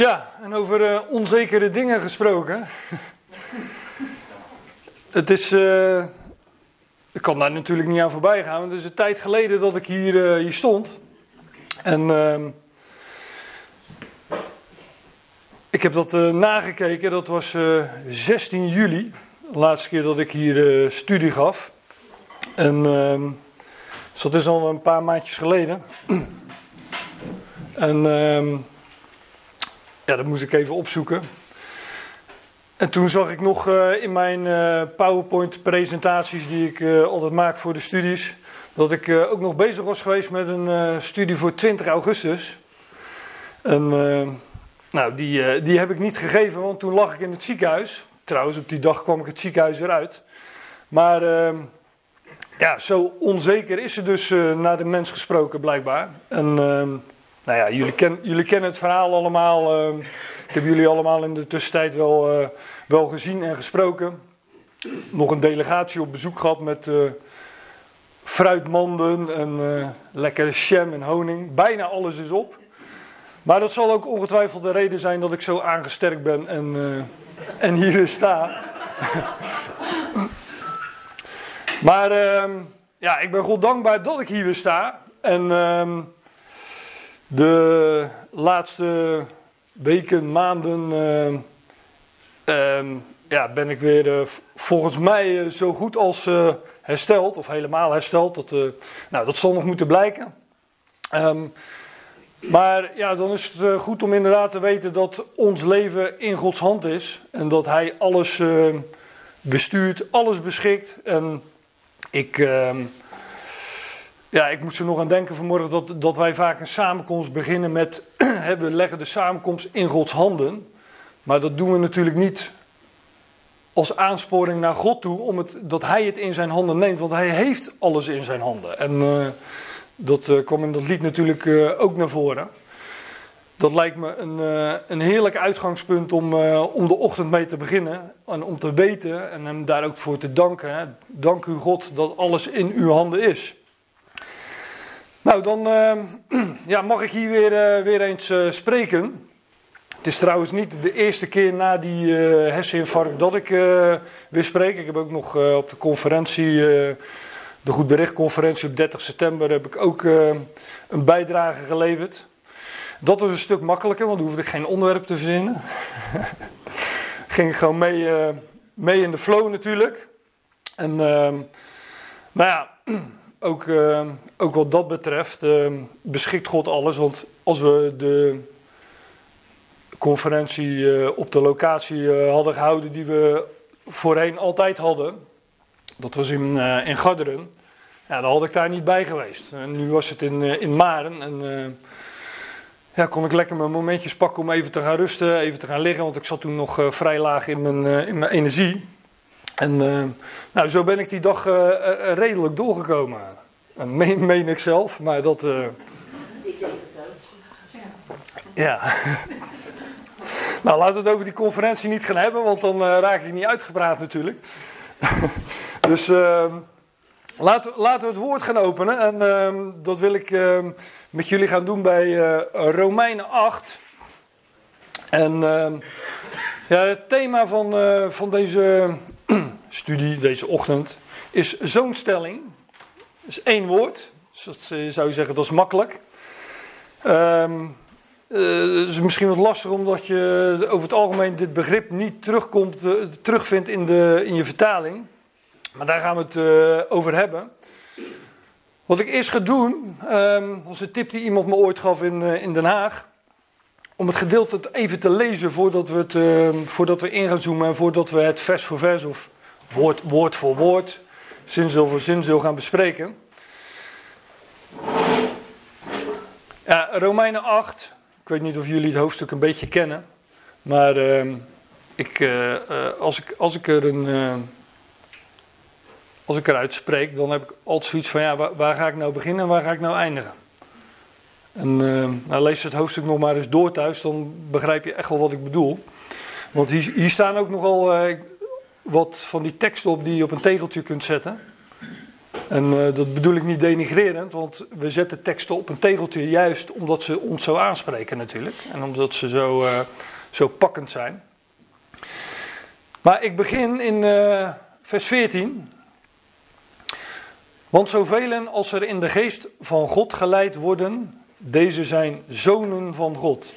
Tja, en over uh, onzekere dingen gesproken. het is. Uh, ik kan daar natuurlijk niet aan voorbij gaan. Het is een tijd geleden dat ik hier, uh, hier stond. En. Ehm, ik heb dat nagekeken, dat was 16 juli. De laatste keer dat ik hier studie gaf. En. Ehm, dus dat is al een paar maandjes geleden. en. Ehm, ja, dat moest ik even opzoeken. En toen zag ik nog uh, in mijn uh, PowerPoint-presentaties die ik uh, altijd maak voor de studies, dat ik ook nog bezig was geweest met een studie voor 20 augustus. En nou, die, die heb ik niet gegeven, want toen lag ik in het ziekenhuis. Trouwens, op die dag kwam ik het ziekenhuis eruit. Maar ja, zo onzeker is ze dus naar de mens gesproken, blijkbaar. En nou ja, jullie, jullie kennen het verhaal allemaal. Uh, ik heb jullie allemaal in de tussentijd wel, uh, wel gezien en gesproken. Nog een delegatie op bezoek gehad met uh, fruitmanden en lekkere jam en honing. Bijna alles is op. Maar dat zal ook ongetwijfeld de reden zijn dat ik zo aangesterkt ben en, en hier sta. maar ehm, ja, ik ben God dankbaar dat ik hier weer sta. En ehm, de laatste weken, maanden uh, ja, ben ik weer uh, volgens mij uh, zo goed als hersteld, of helemaal hersteld. Dat, nou, dat zal nog moeten blijken. Um, maar ja, dan is het goed om inderdaad te weten dat ons leven in Gods hand is. En dat Hij alles bestuurt, alles beschikt. En ik ehm, ja, ik moest er nog aan denken vanmorgen dat, dat wij vaak een samenkomst beginnen met. we leggen de samenkomst in Gods handen. Maar dat doen we natuurlijk niet als aansporing naar God toe, om het, dat Hij het in zijn handen neemt. Want Hij heeft alles in zijn handen. En uh, dat uh, kwam in dat lied natuurlijk uh, ook naar voren. Dat lijkt me een, een heerlijk uitgangspunt om, om de ochtend mee te beginnen. En om te weten en hem daar ook voor te danken. Dank u God dat alles in uw handen is. Nou, dan uh, ja, mag ik hier weer, uh, weer eens uh, spreken. Het is trouwens niet de eerste keer na die herseninfarct dat ik weer spreek. Ik heb ook nog op de conferentie, de Goed Bericht conferentie op 30 september, heb ik ook een bijdrage geleverd. Dat was een stuk makkelijker, want dan hoefde ik geen onderwerp te verzinnen. Ging gewoon mee, mee in de flow natuurlijk. En ehm, nou ja ook, uh, ook wat dat betreft uh, beschikt God alles. Want als we de conferentie uh, op de locatie hadden gehouden die we voorheen altijd hadden, dat was in, in Garderen, ja, dan had ik daar niet bij geweest. En nu was het in, in Maren en ja, kon ik lekker mijn momentjes pakken om even te gaan rusten, even te gaan liggen, want ik zat toen nog vrij laag in mijn, in mijn energie. En nou, zo ben ik die dag redelijk doorgekomen. En meen, meen ik zelf, maar dat. Ik denk het ook. Ja. nou, laten we het over die conferentie niet gaan hebben, want dan uh, raak ik niet uitgepraat natuurlijk. dus uh, laten, laten we het woord gaan openen. En ehm, dat wil ik ehm, met jullie gaan doen bij Romeinen 8. En ehm, ja, het thema van, van deze studie, deze ochtend, is zo'n stelling is één woord. Dus dat eh, zou je zeggen, dat is makkelijk. Um, uh, is misschien wat lastig omdat je over het algemeen dit begrip niet terugkomt, uh, terugvindt in, de, in je vertaling. Maar daar gaan we het uh, over hebben. Wat ik eerst ga doen, was een tip die iemand me ooit gaf in, in Den Haag. Om het gedeelte even te lezen voordat we, het, ehm, voordat we in gaan zoomen en voordat we het vers voor vers of woord, woord voor woord zinzil voor zinzil gaan bespreken. Ja, Romeinen 8. Ik weet niet of jullie het hoofdstuk een beetje kennen. Maar uh, ik, uh, als, ik, als ik er een. Uh, als ik eruit spreek, dan heb ik altijd zoiets van: ja, waar, ga ik nou beginnen en waar ga ik nou eindigen? En nou, lees het hoofdstuk nog maar eens door thuis, dan begrijp je echt wel wat ik bedoel. Want hier, hier staan ook nogal wat van die teksten op die je op een tegeltje kunt zetten. En uh, dat bedoel ik niet denigrerend, want we zetten teksten op een tegeltje juist omdat ze ons zo aanspreken natuurlijk. En omdat ze zo, uh, zo pakkend zijn. Maar ik begin in uh, vers 14. Want zoveel als er in de geest van God geleid worden, deze zijn zonen van God.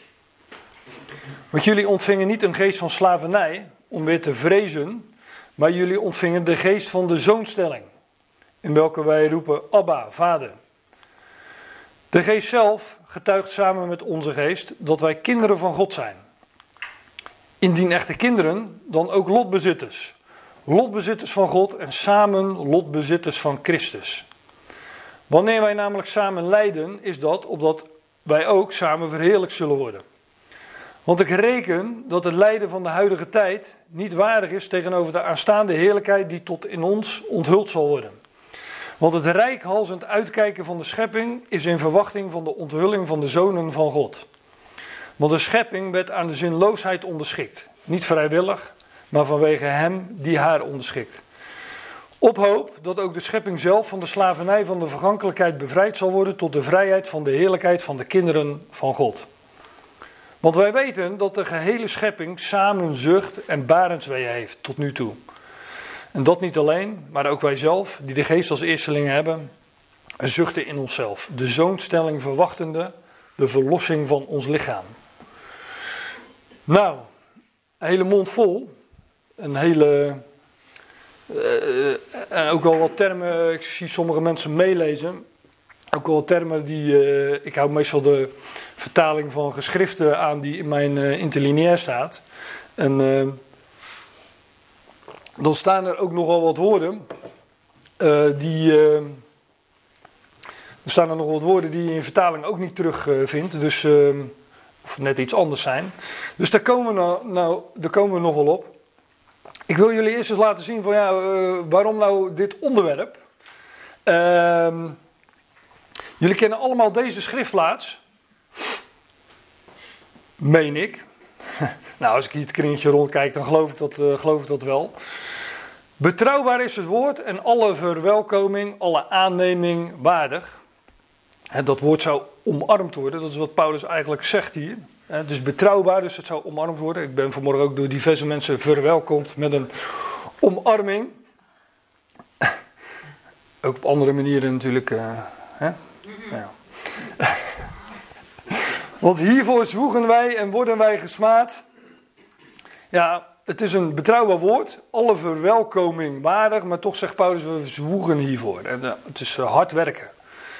Want jullie ontvingen niet een geest van slavernij om weer te vrezen, maar jullie ontvingen de geest van de zoonstelling, in welke wij roepen Abba, Vader. De geest zelf getuigt samen met onze geest dat wij kinderen van God zijn. Indien echte kinderen, dan ook lotbezitters. Lotbezitters van God en samen lotbezitters van Christus. Wanneer wij namelijk samen lijden, is dat opdat wij ook samen verheerlijkt zullen worden. Want ik reken dat het lijden van de huidige tijd niet waardig is tegenover de aanstaande heerlijkheid die tot in ons onthuld zal worden. Want het rijkhalsend uitkijken van de schepping is in verwachting van de onthulling van de zonen van God. Want de schepping werd aan de zinloosheid onderschikt. Niet vrijwillig, maar vanwege hem die haar onderschikt. Op hoop dat ook de schepping zelf van de slavernij van de vergankelijkheid bevrijd zal worden tot de vrijheid van de heerlijkheid van de kinderen van God. Want wij weten dat de gehele schepping samen zucht en barensweeën heeft tot nu toe. En dat niet alleen, maar ook wij zelf, die de geest als eerstelingen hebben, zuchten in onszelf. De zoonstelling verwachtende, de verlossing van ons lichaam. Nou, een hele mond vol. Een hele. Uh, ook al wat termen, ik zie sommige mensen meelezen. Ook wel termen die. Uh, ik hou meestal de vertaling van geschriften aan die in mijn uh, interlineair staat. En dan staan er ook nogal wat woorden. die. er staan er nog wat woorden die je in vertaling ook niet terugvindt. dus ehm, of net iets anders zijn. Dus daar komen we, nou, nou, daar komen we nog wel op. Ik wil jullie eerst eens laten zien van ja, waarom nou dit onderwerp. Uh, jullie kennen allemaal deze schriftplaats. Meen ik. nou, als ik hier het kringetje rondkijk, dan geloof ik dat, uh, geloof ik dat wel. Betrouwbaar is het woord en alle verwelkoming, alle aanneming waardig. dat woord zou omarmd worden. Dat is wat Paulus eigenlijk zegt hier. Het is betrouwbaar, dus het zou omarmd worden. Ik ben vanmorgen ook door diverse mensen verwelkomd met een omarming. Ook op andere manieren natuurlijk. Hè? Ja. Want hiervoor zwoegen wij en worden wij gesmaad. Ja, het is een betrouwbaar woord. Alle verwelkoming waardig. Maar toch zegt Paulus, we zwoegen hiervoor. En, uh, het is uh, hard werken.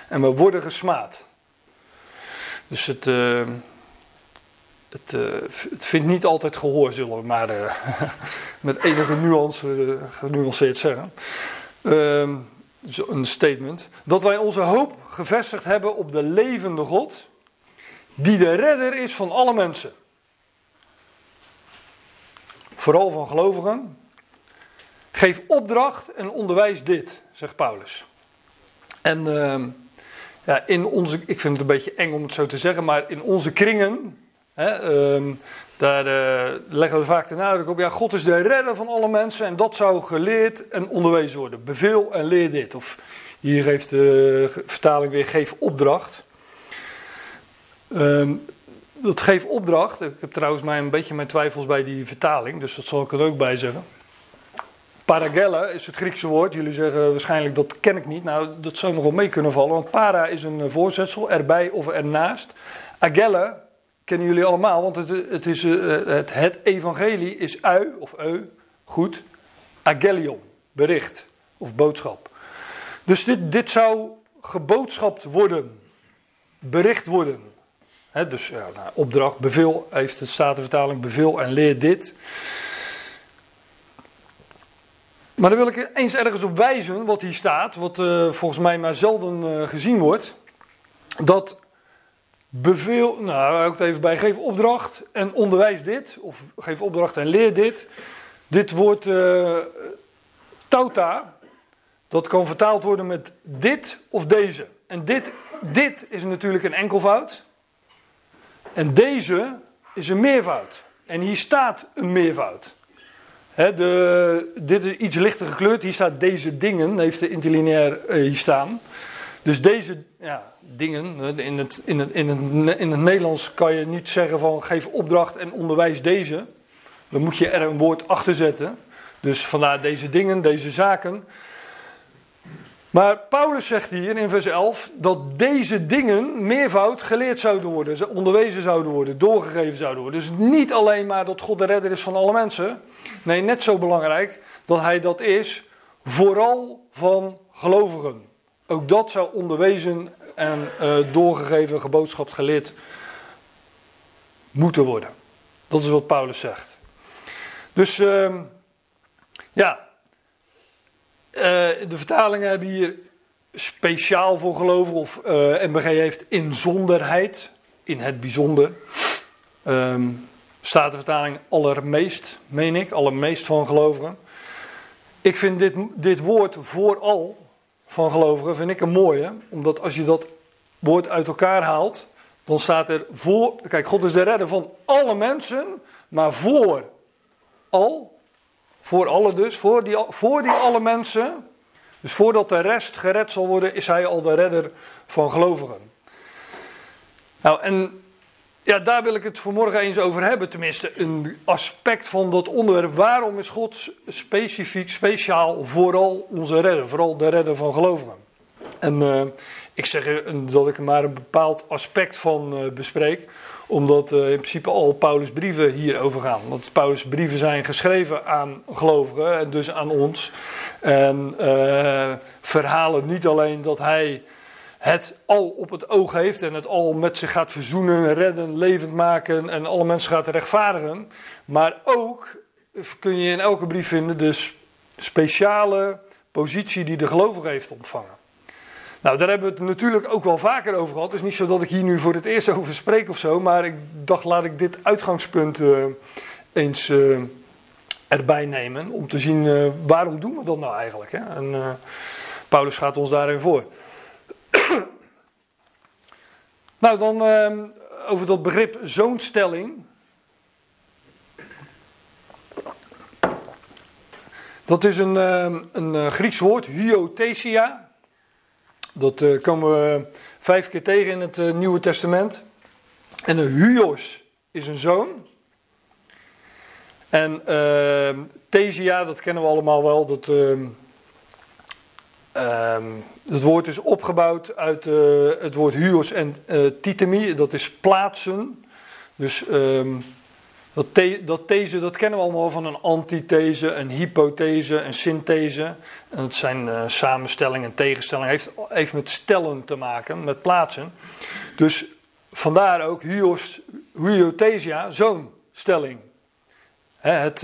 En we worden gesmaad. Dus het, uh, het, het, vindt niet altijd gehoor, zullen we maar met enige nuance genuanceerd zeggen. Ehm, een statement. Dat wij onze hoop gevestigd hebben op de levende God, die de redder is van alle mensen. Vooral van gelovigen. Geef opdracht en onderwijs dit, zegt Paulus. En ehm, ja, in onze, ik vind het een beetje eng om het zo te zeggen, maar in onze kringen, hè, um, daar uh, leggen we vaak de nadruk op, ja, God is de redder van alle mensen en dat zou geleerd en onderwezen worden. Beveel en leer dit. Of hier geeft de vertaling weer, geef opdracht. Um, dat geef opdracht, ik heb trouwens mij een beetje mijn twijfels bij die vertaling, dus dat zal ik er ook bij zeggen. Paragella is het Griekse woord. Jullie zeggen waarschijnlijk dat ken ik niet. Nou, dat zou nog wel mee kunnen vallen. Want para is een voorzetsel, erbij of ernaast. Agella kennen jullie allemaal, want het, het, is, eh, het, het evangelie is ui of eu, goed. Agelion, bericht of boodschap. Dus dit, dit zou geboodschapt worden, bericht worden. Dus ja, nou, opdracht, bevel, heeft de Statenvertaling bevel en leer dit. Maar dan wil ik eens ergens op wijzen wat hier staat, wat uh, volgens mij maar zelden uh, gezien wordt. Dat bevel, nou ook even bij, geef opdracht en onderwijs dit, of geef opdracht en leer dit. Dit woord uh, tauta, dat kan vertaald worden met dit of deze. En dit, dit is natuurlijk een enkelvoud. En deze is een meervoud. En hier staat een meervoud. de, dit is iets lichter gekleurd. Hier staat deze dingen, heeft de interlineair uh, hier staan. Dus deze ja, dingen, in het, in, het, in, het, in het Nederlands kan je niet zeggen van geef opdracht en onderwijs deze. Dan moet je er een woord achter zetten. Dus vandaar deze dingen, deze zaken. Maar Paulus zegt hier in vers 11 dat deze dingen meervoud geleerd zouden worden, onderwezen zouden worden, doorgegeven zouden worden. Dus niet alleen maar dat God de redder is van alle mensen. Nee, net zo belangrijk dat hij dat is, vooral van gelovigen. Ook dat zou onderwezen en uh, doorgegeven, geboodschapt, geleerd moeten worden. Dat is wat Paulus zegt. Dus uh, ja, de vertalingen hebben hier speciaal voor gelovigen, of eh, MBG heeft inzonderheid, in het bijzonder. Um, staat de vertaling allermeest, meen ik, allermeest van gelovigen. Ik vind dit, dit woord vooral van gelovigen vind ik een mooie, omdat als je dat woord uit elkaar haalt, dan staat er voor, kijk, God is de redder van alle mensen, maar voor al, voor alle dus, voor die, voor die alle mensen, dus voordat de rest gered zal worden, is hij al de redder van gelovigen. Nou, en ja, daar wil ik het vanmorgen eens over hebben. Tenminste, een aspect van dat onderwerp. Waarom is God specifiek, speciaal, vooral onze redder? Vooral de redder van gelovigen. En uh, ik zeg dat ik maar een bepaald aspect van uh, bespreek. Omdat uh, in principe al Paulus' brieven hierover gaan. Want Paulus' brieven zijn geschreven aan gelovigen en dus aan ons. En verhalen niet alleen dat hij het al op het oog heeft en het al met zich gaat verzoenen, redden, levend maken en alle mensen gaat rechtvaardigen. Maar ook kun je in elke brief vinden de speciale positie die de gelovige heeft ontvangen. Nou, daar hebben we het natuurlijk ook wel vaker over gehad. Het is niet zo dat ik hier nu voor het eerst over spreek of zo, maar ik dacht laat ik dit uitgangspunt uh, eens uh, erbij nemen om te zien uh, waarom doen we dat nou eigenlijk. Hè? En Paulus gaat ons daarin voor. nou, dan over dat begrip zoonstelling. Dat is een, een eh, Grieks woord, hyothesia. Dat uh, komen we vijf keer tegen in het uh, Nieuwe Testament. En een hyos is een zoon. En ehm, thesia, dat kennen we allemaal wel. Dat ehm, Um, het woord is opgebouwd uit uh, het woord huos en uh, titemi, dat is plaatsen. Dus dat, the, dat these, kennen we allemaal van een antithese, een hypothese, een synthese. En dat zijn uh, samenstellingen en tegenstellingen. Heeft, heeft met stellen te maken, met plaatsen. Dus vandaar ook huos, hyothesia, zo'n stelling. He, het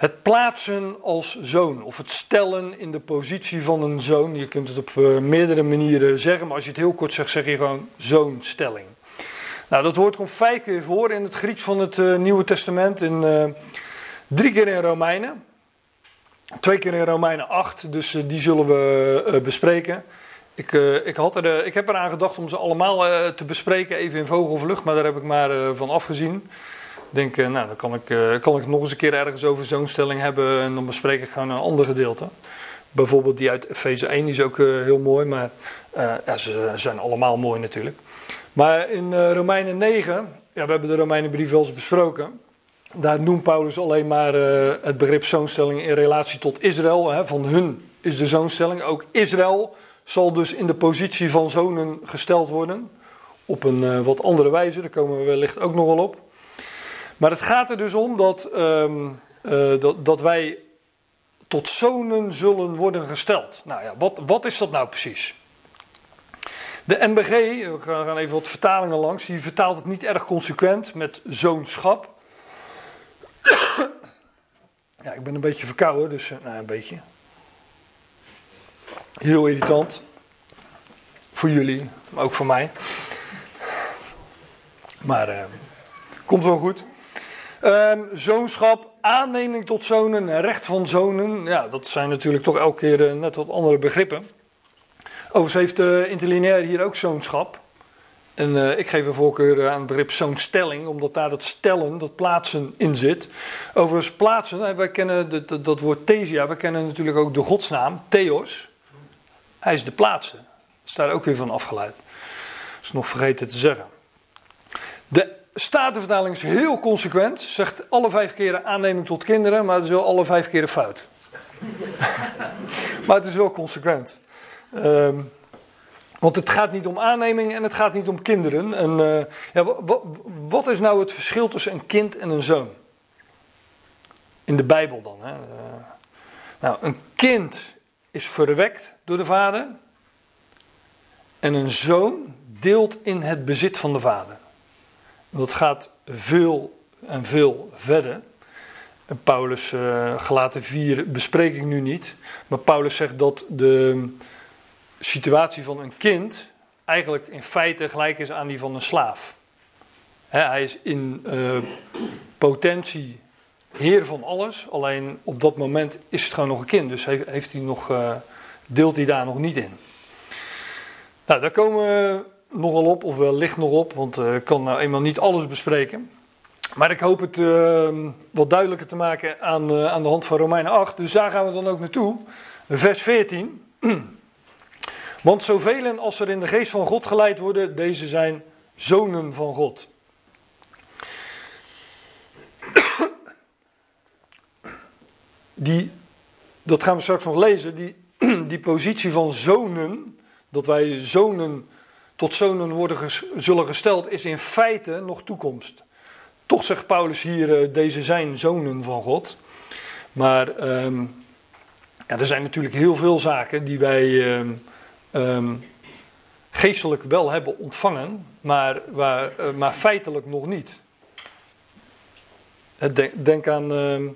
het plaatsen als zoon, of het stellen in de positie van een zoon. Je kunt het op uh, meerdere manieren zeggen, maar als je het heel kort zegt, zeg je gewoon zoonstelling. Nou, dat woord komt vijf keer voor in het Grieks van het uh, Nieuwe Testament. In, uh, drie keer in Romeinen. Twee keer in Romeinen 8, dus die zullen we bespreken. Ik, ik, had er, ik heb eraan gedacht om ze allemaal te bespreken, even in vogelvlucht, maar daar heb ik maar van afgezien denk, nou, dan kan ik, kan ik nog eens een keer ergens over zo'n stelling hebben en dan bespreek ik gewoon een ander gedeelte. Bijvoorbeeld die uit Efeze 1 is ook heel mooi, maar ja, ze zijn allemaal mooi natuurlijk. Maar in Romeinen 9, ja, we hebben de Romeinenbrief wel eens besproken. Daar noemt Paulus alleen maar het begrip zoonstelling in relatie tot Israël. Hè, van hun is de zoonstelling. Ook Israël zal dus in de positie van zonen gesteld worden. Op een wat andere wijze, daar komen we wellicht ook nog wel op. Maar het gaat er dus om dat, uh, dat, dat wij tot zonen zullen worden gesteld. Nou ja, wat, wat is dat nou precies? De NBG, we gaan even wat vertalingen langs, die vertaalt het niet erg consequent met zoonschap. Ja, ik ben een beetje verkouden, dus nou, een beetje. Heel irritant. Voor jullie, maar ook voor mij. Maar uh, komt wel goed. Um, zoonschap, aanneming tot zonen, recht van zonen. Ja, dat zijn natuurlijk toch elke keer uh, net wat andere begrippen. Overigens heeft de uh, interlineair hier ook zoonschap. En uh, ik geef een voorkeur aan het begrip zo'n stelling, omdat daar dat stellen, dat plaatsen in zit. Overigens plaatsen, wij kennen dat, dat woord thesia, we kennen natuurlijk ook de godsnaam, theos. Hij is de plaatsen. Dat is daar ook weer van afgeleid. Dat is nog vergeten te zeggen. De Statenvertaling is heel consequent. Zegt alle vijf keren aanneming tot kinderen, maar het is wel alle vijf keren fout. maar het is wel consequent. Um, want het gaat niet om aanneming en het gaat niet om kinderen. En, uh, ja, wat is nou het verschil tussen een kind en een zoon? In de Bijbel dan. Hè? Uh, nou, een kind is verwekt door de vader. En een zoon deelt in het bezit van de vader. Dat gaat veel en veel verder. Paulus, uh, gelaten 4 bespreek ik nu niet. Maar Paulus zegt dat de situatie van een kind eigenlijk in feite gelijk is aan die van een slaaf. hij is in uh, potentie heer van alles, alleen op dat moment is het gewoon nog een kind. Dus heeft hij nog, uh, deelt hij daar nog niet in. Nou, daar komen we nogal op, of wel ligt nog op, want eh, ik kan nou eenmaal niet alles bespreken. Maar ik hoop het wat duidelijker te maken aan, aan de hand van Romeinen 8. Dus daar gaan we dan ook naartoe. Vers 14. Want zoveel als er in de geest van God geleid worden, deze zijn zonen van God. Die, dat gaan we straks nog lezen, die, die positie van zonen, dat wij zonen tot zonen worden zullen gesteld, is in feite nog toekomst. Toch zegt Paulus hier, uh, deze zijn zonen van God. Maar um, ja, er zijn natuurlijk heel veel zaken die wij... Um, um, geestelijk wel hebben ontvangen, maar, waar, uh, maar feitelijk nog niet. Denk, denk aan, uh,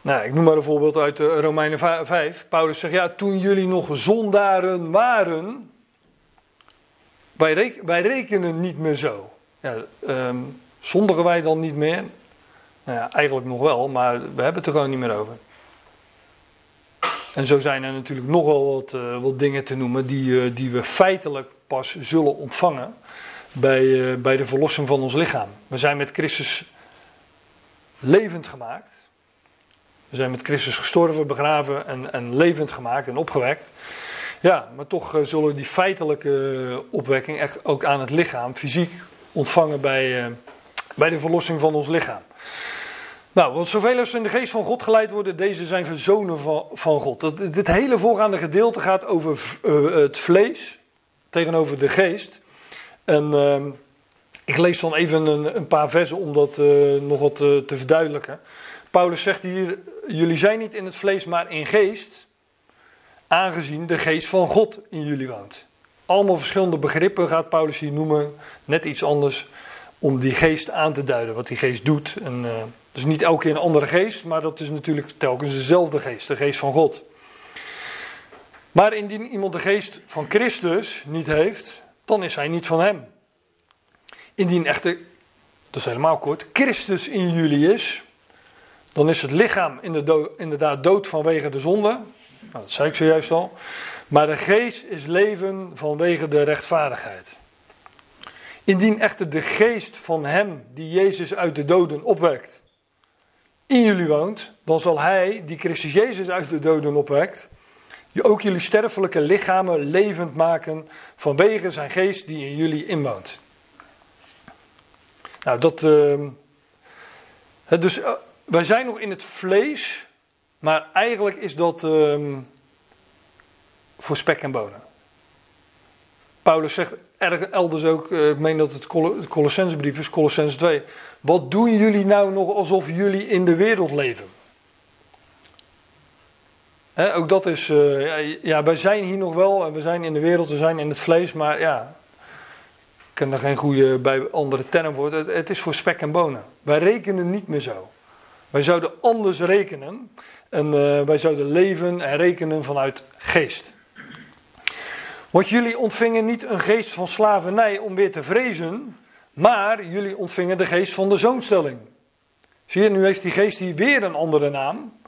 nou, ik noem maar een voorbeeld uit de Romeinen 5. Paulus zegt, ja, toen jullie nog zondaren waren, wij, reken, wij rekenen niet meer zo. Ja, um, zondigen wij dan niet meer? Nou ja, eigenlijk nog wel, maar we hebben het er gewoon niet meer over. En zo zijn er natuurlijk nog wel wat, uh, wat dingen te noemen die, uh, die we feitelijk pas zullen ontvangen bij, uh, bij de verlossing van ons lichaam. We zijn met Christus levend gemaakt. We zijn met Christus gestorven, begraven en, en levend gemaakt en opgewekt. Ja, maar toch zullen die feitelijke opwekking echt ook aan het lichaam, fysiek, ontvangen bij, bij de verlossing van ons lichaam. Nou, want zoveel als in de geest van God geleid worden, deze zijn zonen van, van God. Dat, dit hele voorgaande gedeelte gaat over uh, het vlees tegenover de geest. En uh, ik lees dan even een, een paar versen om dat uh, nog wat te verduidelijken. Paulus zegt hier, jullie zijn niet in het vlees, maar in geest, aangezien de geest van God in jullie woont. Allemaal verschillende begrippen gaat Paulus hier noemen, net iets anders, om die geest aan te duiden, wat die geest doet. En, dus niet elke keer een andere geest, maar dat is natuurlijk telkens dezelfde geest, de geest van God. Maar indien iemand de geest van Christus niet heeft, dan is hij niet van hem. Indien echter, dat is helemaal kort, Christus in jullie is, dan is het lichaam inderdaad dood vanwege de zonde. Nou, dat zei ik zojuist al. Maar de geest is leven vanwege de rechtvaardigheid. Indien echter de geest van hem die Jezus uit de doden opwekt, in jullie woont, dan zal hij, die Christus Jezus uit de doden opwekt, ook jullie sterfelijke lichamen levend maken vanwege zijn geest die in jullie inwoont. Nou, dat. Uh, dus uh, wij zijn nog in het vlees, maar eigenlijk is dat uh, voor spek en bonen. Paulus zegt elders ook, eh, ik meen dat het Colossensebrief is, Colossense 2. Wat doen jullie nou nog alsof jullie in de wereld leven? ook dat is, uh, ja, wij zijn hier nog wel, we zijn in de wereld, we zijn in het vlees, maar ja, ik ken er geen goede bij andere term voor. Het, is voor spek en bonen. Wij rekenen niet meer zo. Wij zouden anders rekenen en uh, wij zouden leven en rekenen vanuit geest. Want jullie ontvingen niet een geest van slavernij om weer te vrezen, maar jullie ontvingen de geest van de zoonstelling. Zie je, nu heeft die geest hier weer een andere naam.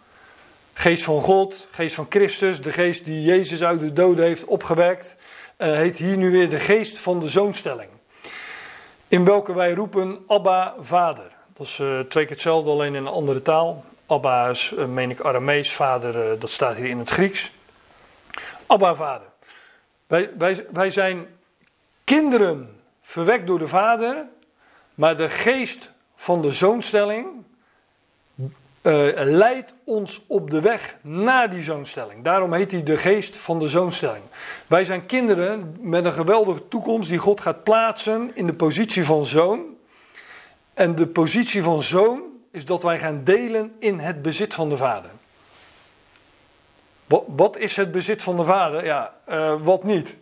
Geest van God, geest van Christus, de geest die Jezus uit de doden heeft opgewekt, uh, heet hier nu weer de geest van de zoonstelling. In welke wij roepen Abba, Vader. Dat is uh, twee keer hetzelfde, alleen in een andere taal. Abba is, uh, meen ik, Aramees. Vader, dat staat hier in het Grieks. Abba, Vader. Wij, wij, wij zijn kinderen verwekt door de Vader. Maar de geest van de zoonstelling uh, leidt ons op de weg naar die zoonstelling. Daarom heet hij de geest van de zoonstelling. Wij zijn kinderen met een geweldige toekomst die God gaat plaatsen in de positie van zoon. En de positie van zoon is dat wij gaan delen in het bezit van de vader. Wat, is het bezit van de vader? Ja, uh, wat niet?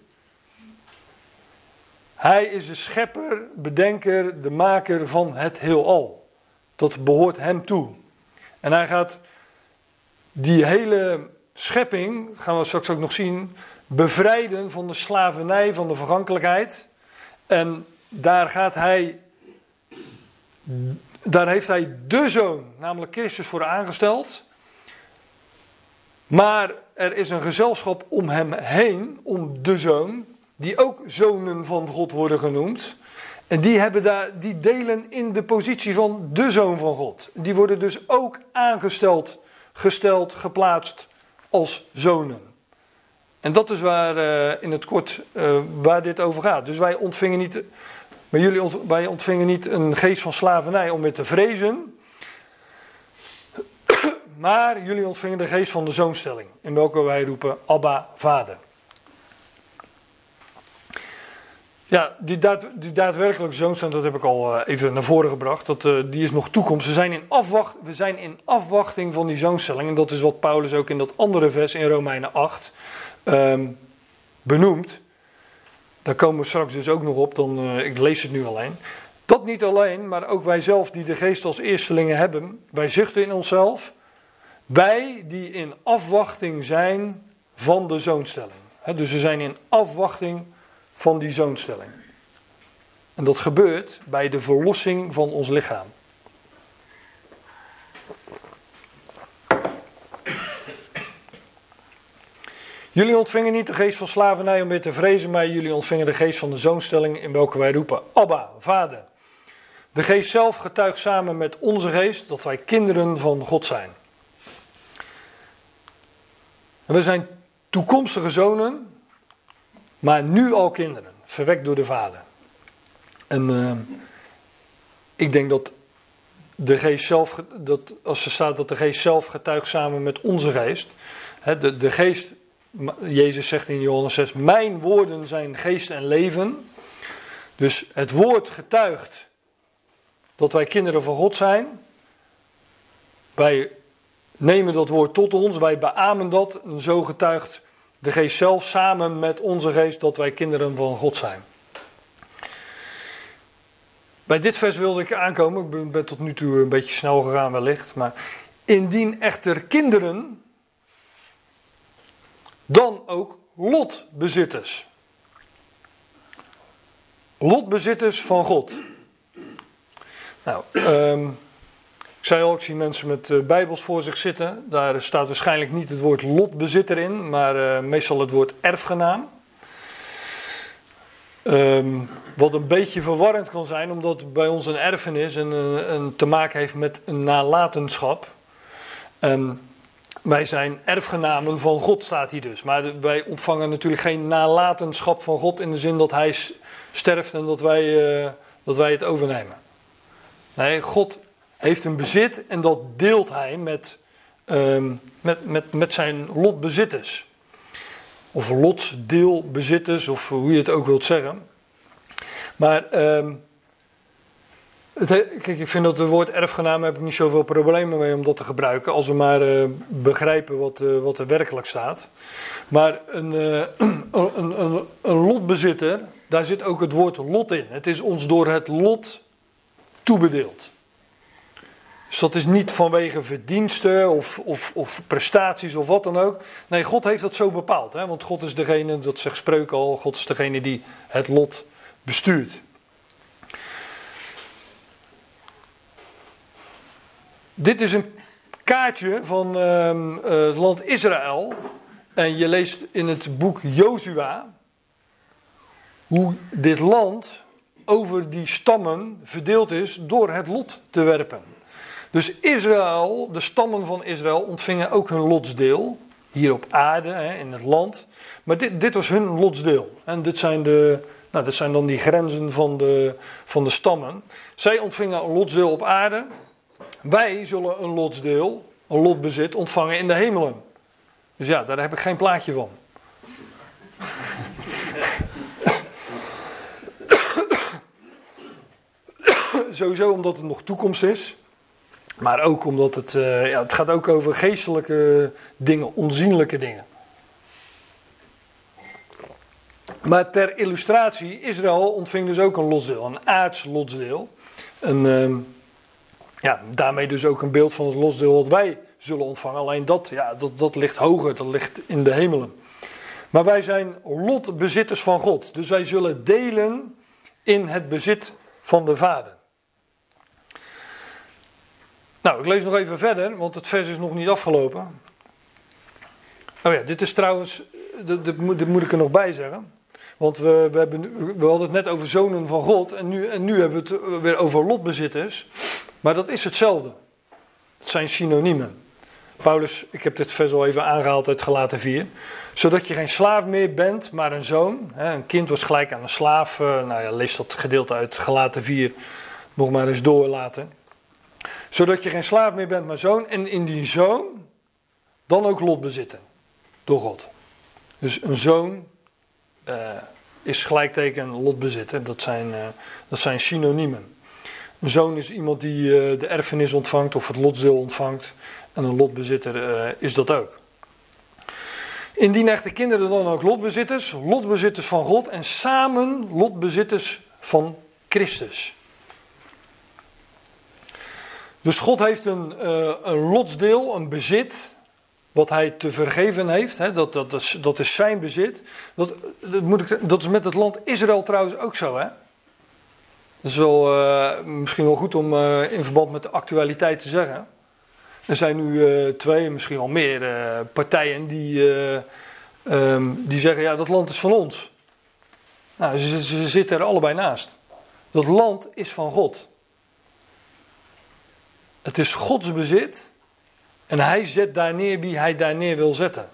Hij is de schepper, bedenker, de maker van het heelal. Dat behoort hem toe. En hij gaat die hele schepping, gaan we straks ook nog zien, bevrijden van de slavernij, van de vergankelijkheid. En daar gaat hij, daar heeft hij de zoon, namelijk Christus, voor aangesteld. Maar er is een gezelschap om hem heen, om de zoon, die ook zonen van God worden genoemd. En die, hebben daar, die delen in de positie van de zoon van God. Die worden dus ook aangesteld, gesteld, geplaatst als zonen. En dat is waar uh, in het kort uh, waar dit over gaat. Dus wij ontvingen niet, maar jullie wij ontvingen niet een geest van slavernij om weer te vrezen. Maar jullie ontvingen de geest van de zoonstelling, in welke wij roepen Abba, Vader. Ja, die, daad, die daadwerkelijke zoonstand, dat heb ik al uh, even naar voren gebracht. Dat, uh, die is nog toekomst. We zijn, in afwacht, we zijn in afwachting van die zoonstelling. En dat is wat Paulus ook in dat andere vers in Romeinen 8 um, benoemt. Daar komen we straks dus ook nog op. Dan, uh, ik lees het nu alleen. Dat niet alleen, maar ook wij zelf die de geest als eerstelingen hebben. Wij zuchten in onszelf. Wij die in afwachting zijn van de zoonstelling. Dus we zijn in afwachting van die zoonstelling. En dat gebeurt bij de verlossing van ons lichaam. Jullie ontvingen niet de geest van slavernij om weer te vrezen, maar jullie ontvingen de geest van de zoonstelling in welke wij roepen: Abba, Vader. De geest zelf getuigt samen met onze geest dat wij kinderen van God zijn. En we zijn toekomstige zonen maar nu al kinderen, verwekt door de vader. En uh, ik denk dat de geest zelf, dat als er staat dat de geest zelf getuigt samen met onze geest. Hè, de, de geest, Jezus zegt in Johannes 6, mijn woorden zijn geest en leven. Dus het woord getuigt dat wij kinderen van God zijn. Wij nemen dat woord tot ons, wij beamen dat. En zo getuigt de geest zelf samen met onze geest dat wij kinderen van God zijn. Bij dit vers wilde ik aankomen, ik ben tot nu toe een beetje snel gegaan wellicht, maar indien echter kinderen, dan ook lotbezitters. Lotbezitters van God. Nou, um, ik zei al, zie mensen met uh, bijbels voor zich zitten. Daar staat waarschijnlijk niet het woord lotbezitter in, maar uh, meestal het woord erfgenaam. Um, wat een beetje verwarrend kan zijn, omdat bij ons een erfenis en een, een te maken heeft met een nalatenschap. En wij zijn erfgenamen van God, staat hier dus. Maar wij ontvangen natuurlijk geen nalatenschap van God in de zin dat Hij sterft en dat wij, dat wij het overnemen. Nee, God heeft een bezit en dat deelt hij met, um, met, met, met zijn lotbezitters. Of lotsdeelbezitters, of hoe je het ook wilt zeggen. Maar het, kijk, ik vind dat het woord erfgenaam heb ik niet zoveel problemen mee om dat te gebruiken. Als we maar uh, begrijpen wat, uh, wat er werkelijk staat. Maar een, uh, een, een, een lotbezitter, daar zit ook het woord lot in. Het is ons door het lot toebedeeld. Dus dat is niet vanwege verdiensten of, of, of, prestaties of wat dan ook. Nee, God heeft dat zo bepaald. Hè? Want God is degene, dat zegt Spreuk al, God is degene die het lot bestuurt. Dit is een kaartje van het land Israël. En je leest in het boek Jozua hoe dit land over die stammen verdeeld is door het lot te werpen. Dus Israël, de stammen van Israël, ontvingen ook hun lotsdeel. Hier op aarde, in het land. Maar dit, dit was hun lotsdeel. En dit zijn, de, nou, dit zijn dan die grenzen van de, van de stammen. Zij ontvingen een lotsdeel op aarde. Wij zullen een lotsdeel, een lotbezit, ontvangen in de hemelen. Dus ja, daar heb ik geen plaatje van. Sowieso omdat het nog toekomst is. Maar ook omdat het, uh, ja, het gaat ook over geestelijke dingen, onzienlijke dingen. Maar ter illustratie, Israël ontving dus ook een lotsdeel, een aards lotsdeel. En uh, ja, daarmee dus ook een beeld van het lotsdeel wat wij zullen ontvangen. Alleen dat, ja, dat, dat ligt hoger, dat ligt in de hemelen. Maar wij zijn lotbezitters van God. Dus wij zullen delen in het bezit van de Vader. Nou, ik lees nog even verder, want het vers is nog niet afgelopen. Oh ja, dit is trouwens, dit, moet, ik er nog bij zeggen. Want we, we, hebben, we hadden het net over zonen van God en nu, en nu hebben we het weer over lotbezitters. Maar dat is hetzelfde. Het zijn synoniemen. Paulus, ik heb dit vers al even aangehaald uit Galaten 4. Zodat je geen slaaf meer bent, maar een zoon. Een kind was gelijk aan een slaaf. Eh, nou ja, lees dat gedeelte uit Galaten 4 nog maar eens door laten zodat je geen slaaf meer bent, maar zoon. En in die zoon dan ook lot bezitten. Door God. Dus een zoon uh, is gelijkteken lot bezitten. Dat zijn, uh, dat zijn synoniemen. Een zoon is iemand die uh, de erfenis ontvangt of het lotsdeel ontvangt. En een lotbezitter is dat ook. Indien echte kinderen dan ook lotbezitters, lotbezitters van God en samen lotbezitters van Christus. Dus God heeft een, uh, een lotsdeel, een bezit, wat hij te vergeven heeft. Hè, dat, dat, is, dat is zijn bezit. Dat, dat, moet ik, dat is met het land Israël trouwens ook zo. Hè? Dat is wel, uh, misschien wel goed om uh, in verband met de actualiteit te zeggen. Er zijn nu twee, misschien wel meer partijen die, um, die zeggen: ja, dat land is van ons. Nou, ze, ze zitten er allebei naast. Dat land is van God. Het is Gods bezit. En hij zet daar neer wie hij daar neer wil zetten.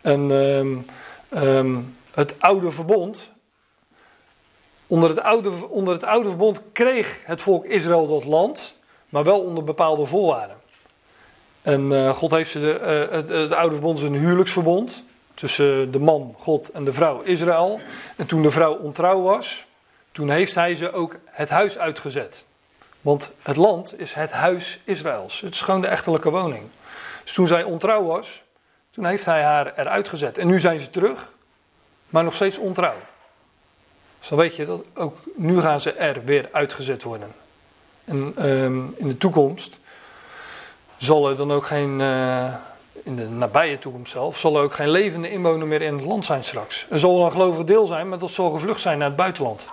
En um, um, het oude verbond. Onder het oude, onder het oude verbond kreeg het volk Israël dat land. Maar wel onder bepaalde voorwaarden. En uh, God heeft de, uh, het, het, oude verbond is een huwelijksverbond. Tussen de man, God en de vrouw Israël. En toen de vrouw ontrouw was. Toen heeft hij ze ook het huis uitgezet. Want het land is het huis Israëls. Het is gewoon de echtelijke woning. Dus toen zij ontrouw was, toen heeft hij haar eruit gezet. En nu zijn ze terug, maar nog steeds ontrouw. Dus weet je dat ook nu gaan ze er weer uitgezet worden. En um, in de toekomst zal er dan ook geen, uh, in de nabije toekomst zelf, zal er ook geen levende inwoner meer in het land zijn straks. Er zal een gelovig deel zijn, maar dat zal gevlucht zijn naar het buitenland.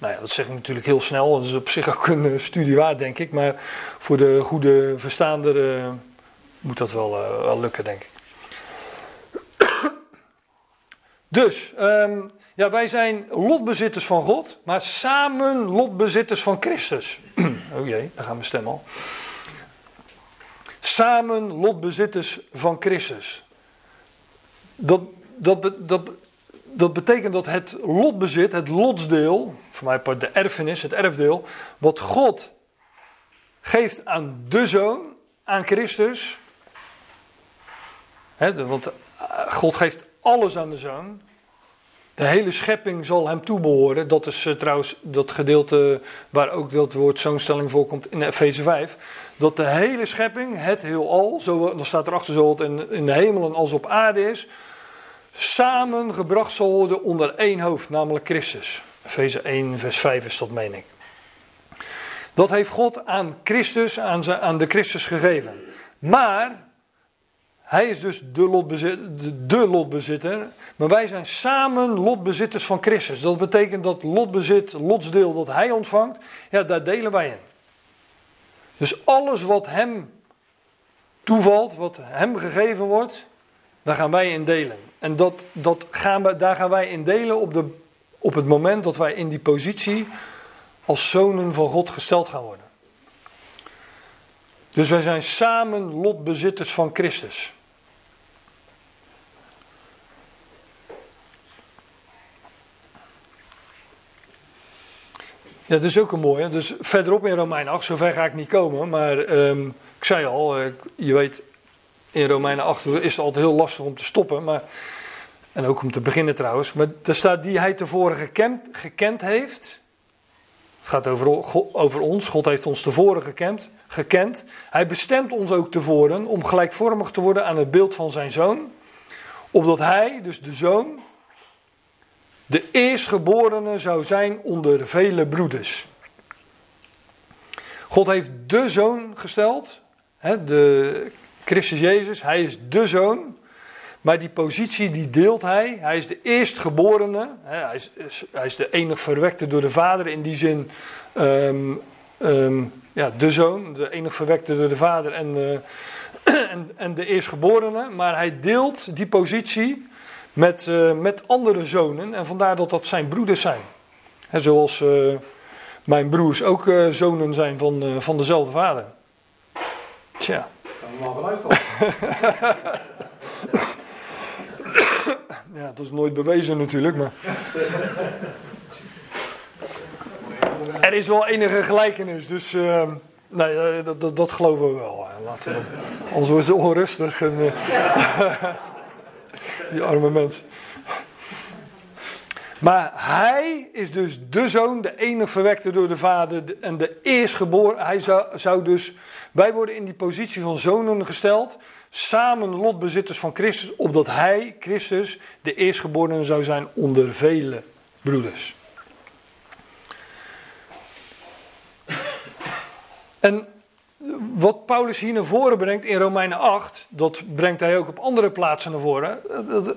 Nou ja, dat zeg ik natuurlijk heel snel. Dat is op zich ook een uh, studie waard, denk ik. Maar voor de goede verstaander uh, moet dat wel, uh, wel lukken, denk ik. dus, um, ja, wij zijn lotbezitters van God, maar samen lotbezitters van Christus. oh jee, daar gaan we stem al. Samen lotbezitters van Christus. Dat, dat, dat, dat betekent dat het lotbezit, het lotsdeel, voor mij de erfenis, het erfdeel, wat God geeft aan de zoon, aan Christus. Want eh, God geeft alles aan de zoon. De hele schepping zal hem toebehoren. Dat is uh, trouwens dat gedeelte waar ook dat woord zoonstelling voorkomt in Efeze 5. Dat de hele schepping, het heelal, zo, dan staat erachter zo wat in, in de hemelen als op aarde is samengebracht zal worden onder één hoofd, namelijk Christus. Efeze 1, vers 5 is dat, meen ik. Dat heeft God aan Christus, aan, aan de Christus gegeven. Maar hij is dus de, lotbezitter, de, de lotbezitter. Maar wij zijn samen lotbezitters van Christus. Dat betekent dat lotbezit, lotsdeel dat hij ontvangt, ja, daar delen wij in. Dus alles wat hem toevalt, wat hem gegeven wordt, daar gaan wij in delen. En dat, dat gaan we, daar gaan wij in delen op de op het moment dat wij in die positie als zonen van God gesteld gaan worden. Dus wij zijn samen lotbezitters van Christus. Ja, dat is ook een mooie. Dus verderop in Romein 8, zover ga ik niet komen. Maar um, ik zei al, eh, je weet, in Romeinen 8 is het altijd heel lastig om te stoppen. Maar, en ook om te beginnen trouwens. Maar er staat die hij tevoren gekend, gekend heeft. Het gaat over, over ons. God heeft ons tevoren gekend, gekend. Hij bestemt ons ook tevoren om gelijkvormig te worden aan het beeld van zijn zoon. Opdat hij, dus de zoon, de eerstgeborene zou zijn onder vele broeders. God heeft de zoon gesteld, de Christus Jezus, hij is de zoon. Maar die positie die deelt hij. Hij is de eerstgeborene. Hij, is, hij is de enig verwekte door de vader in die zin. Um, um, ja, de zoon, de enig verwekte door de vader en, uh, en, en de eerstgeborene. Maar hij deelt die positie met, uh, met andere zonen. En vandaar dat dat zijn broeders zijn. He, zoals uh, mijn broers ook uh, zonen zijn van, van dezelfde vader. Tja. Vanuit ja, dat is nooit bewezen natuurlijk, maar. er is wel enige gelijkenis, dus. nee, dat, dat, dat, geloven we wel. Laten we, anders wordt het onrustig. En, die arme mens. Maar hij is dus de zoon, de enige verwekte door de vader en de eerstgeboren. Hij zou, zou dus, wij worden in die positie van zonen gesteld, samen lotbezitters van Christus, opdat hij, Christus, de eerstgeborene zou zijn onder vele broeders. En wat Paulus hier naar voren brengt in Romeinen 8, dat brengt hij ook op andere plaatsen naar voren. Dat,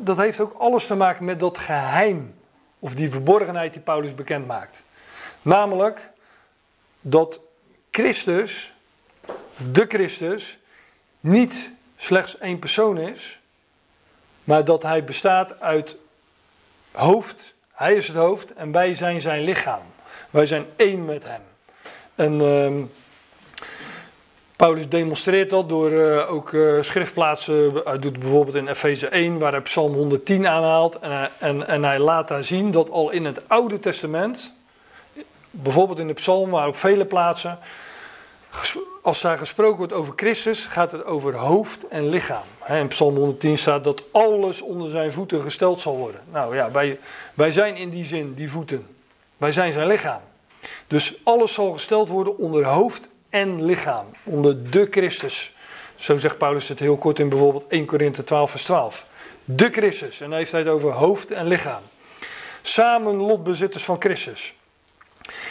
dat, heeft ook alles te maken met dat geheim, of die verborgenheid die Paulus bekend maakt. Namelijk dat Christus, de Christus, niet slechts één persoon is, maar dat hij bestaat uit hoofd. Hij is het hoofd en wij zijn zijn lichaam. Wij zijn één met hem. En. Uh, Paulus demonstreert dat door uh, ook uh, schriftplaatsen, hij doet bijvoorbeeld in Efeze 1, waar hij Psalm 110 aanhaalt. En, en, en hij laat daar zien dat al in het Oude Testament, bijvoorbeeld in de Psalm, maar op vele plaatsen, als daar gesproken wordt over Christus, gaat het over hoofd en lichaam. In Psalm 110 staat dat alles onder zijn voeten gesteld zal worden. Nou ja, wij, wij zijn in die zin die voeten. Wij zijn zijn lichaam. Dus alles zal gesteld worden onder hoofd en lichaam. Onder de Christus. Zo zegt Paulus het heel kort in bijvoorbeeld 1 Korinthe 12 vers 12. De Christus. En dan heeft hij het over hoofd en lichaam. Samen lotbezitters van Christus.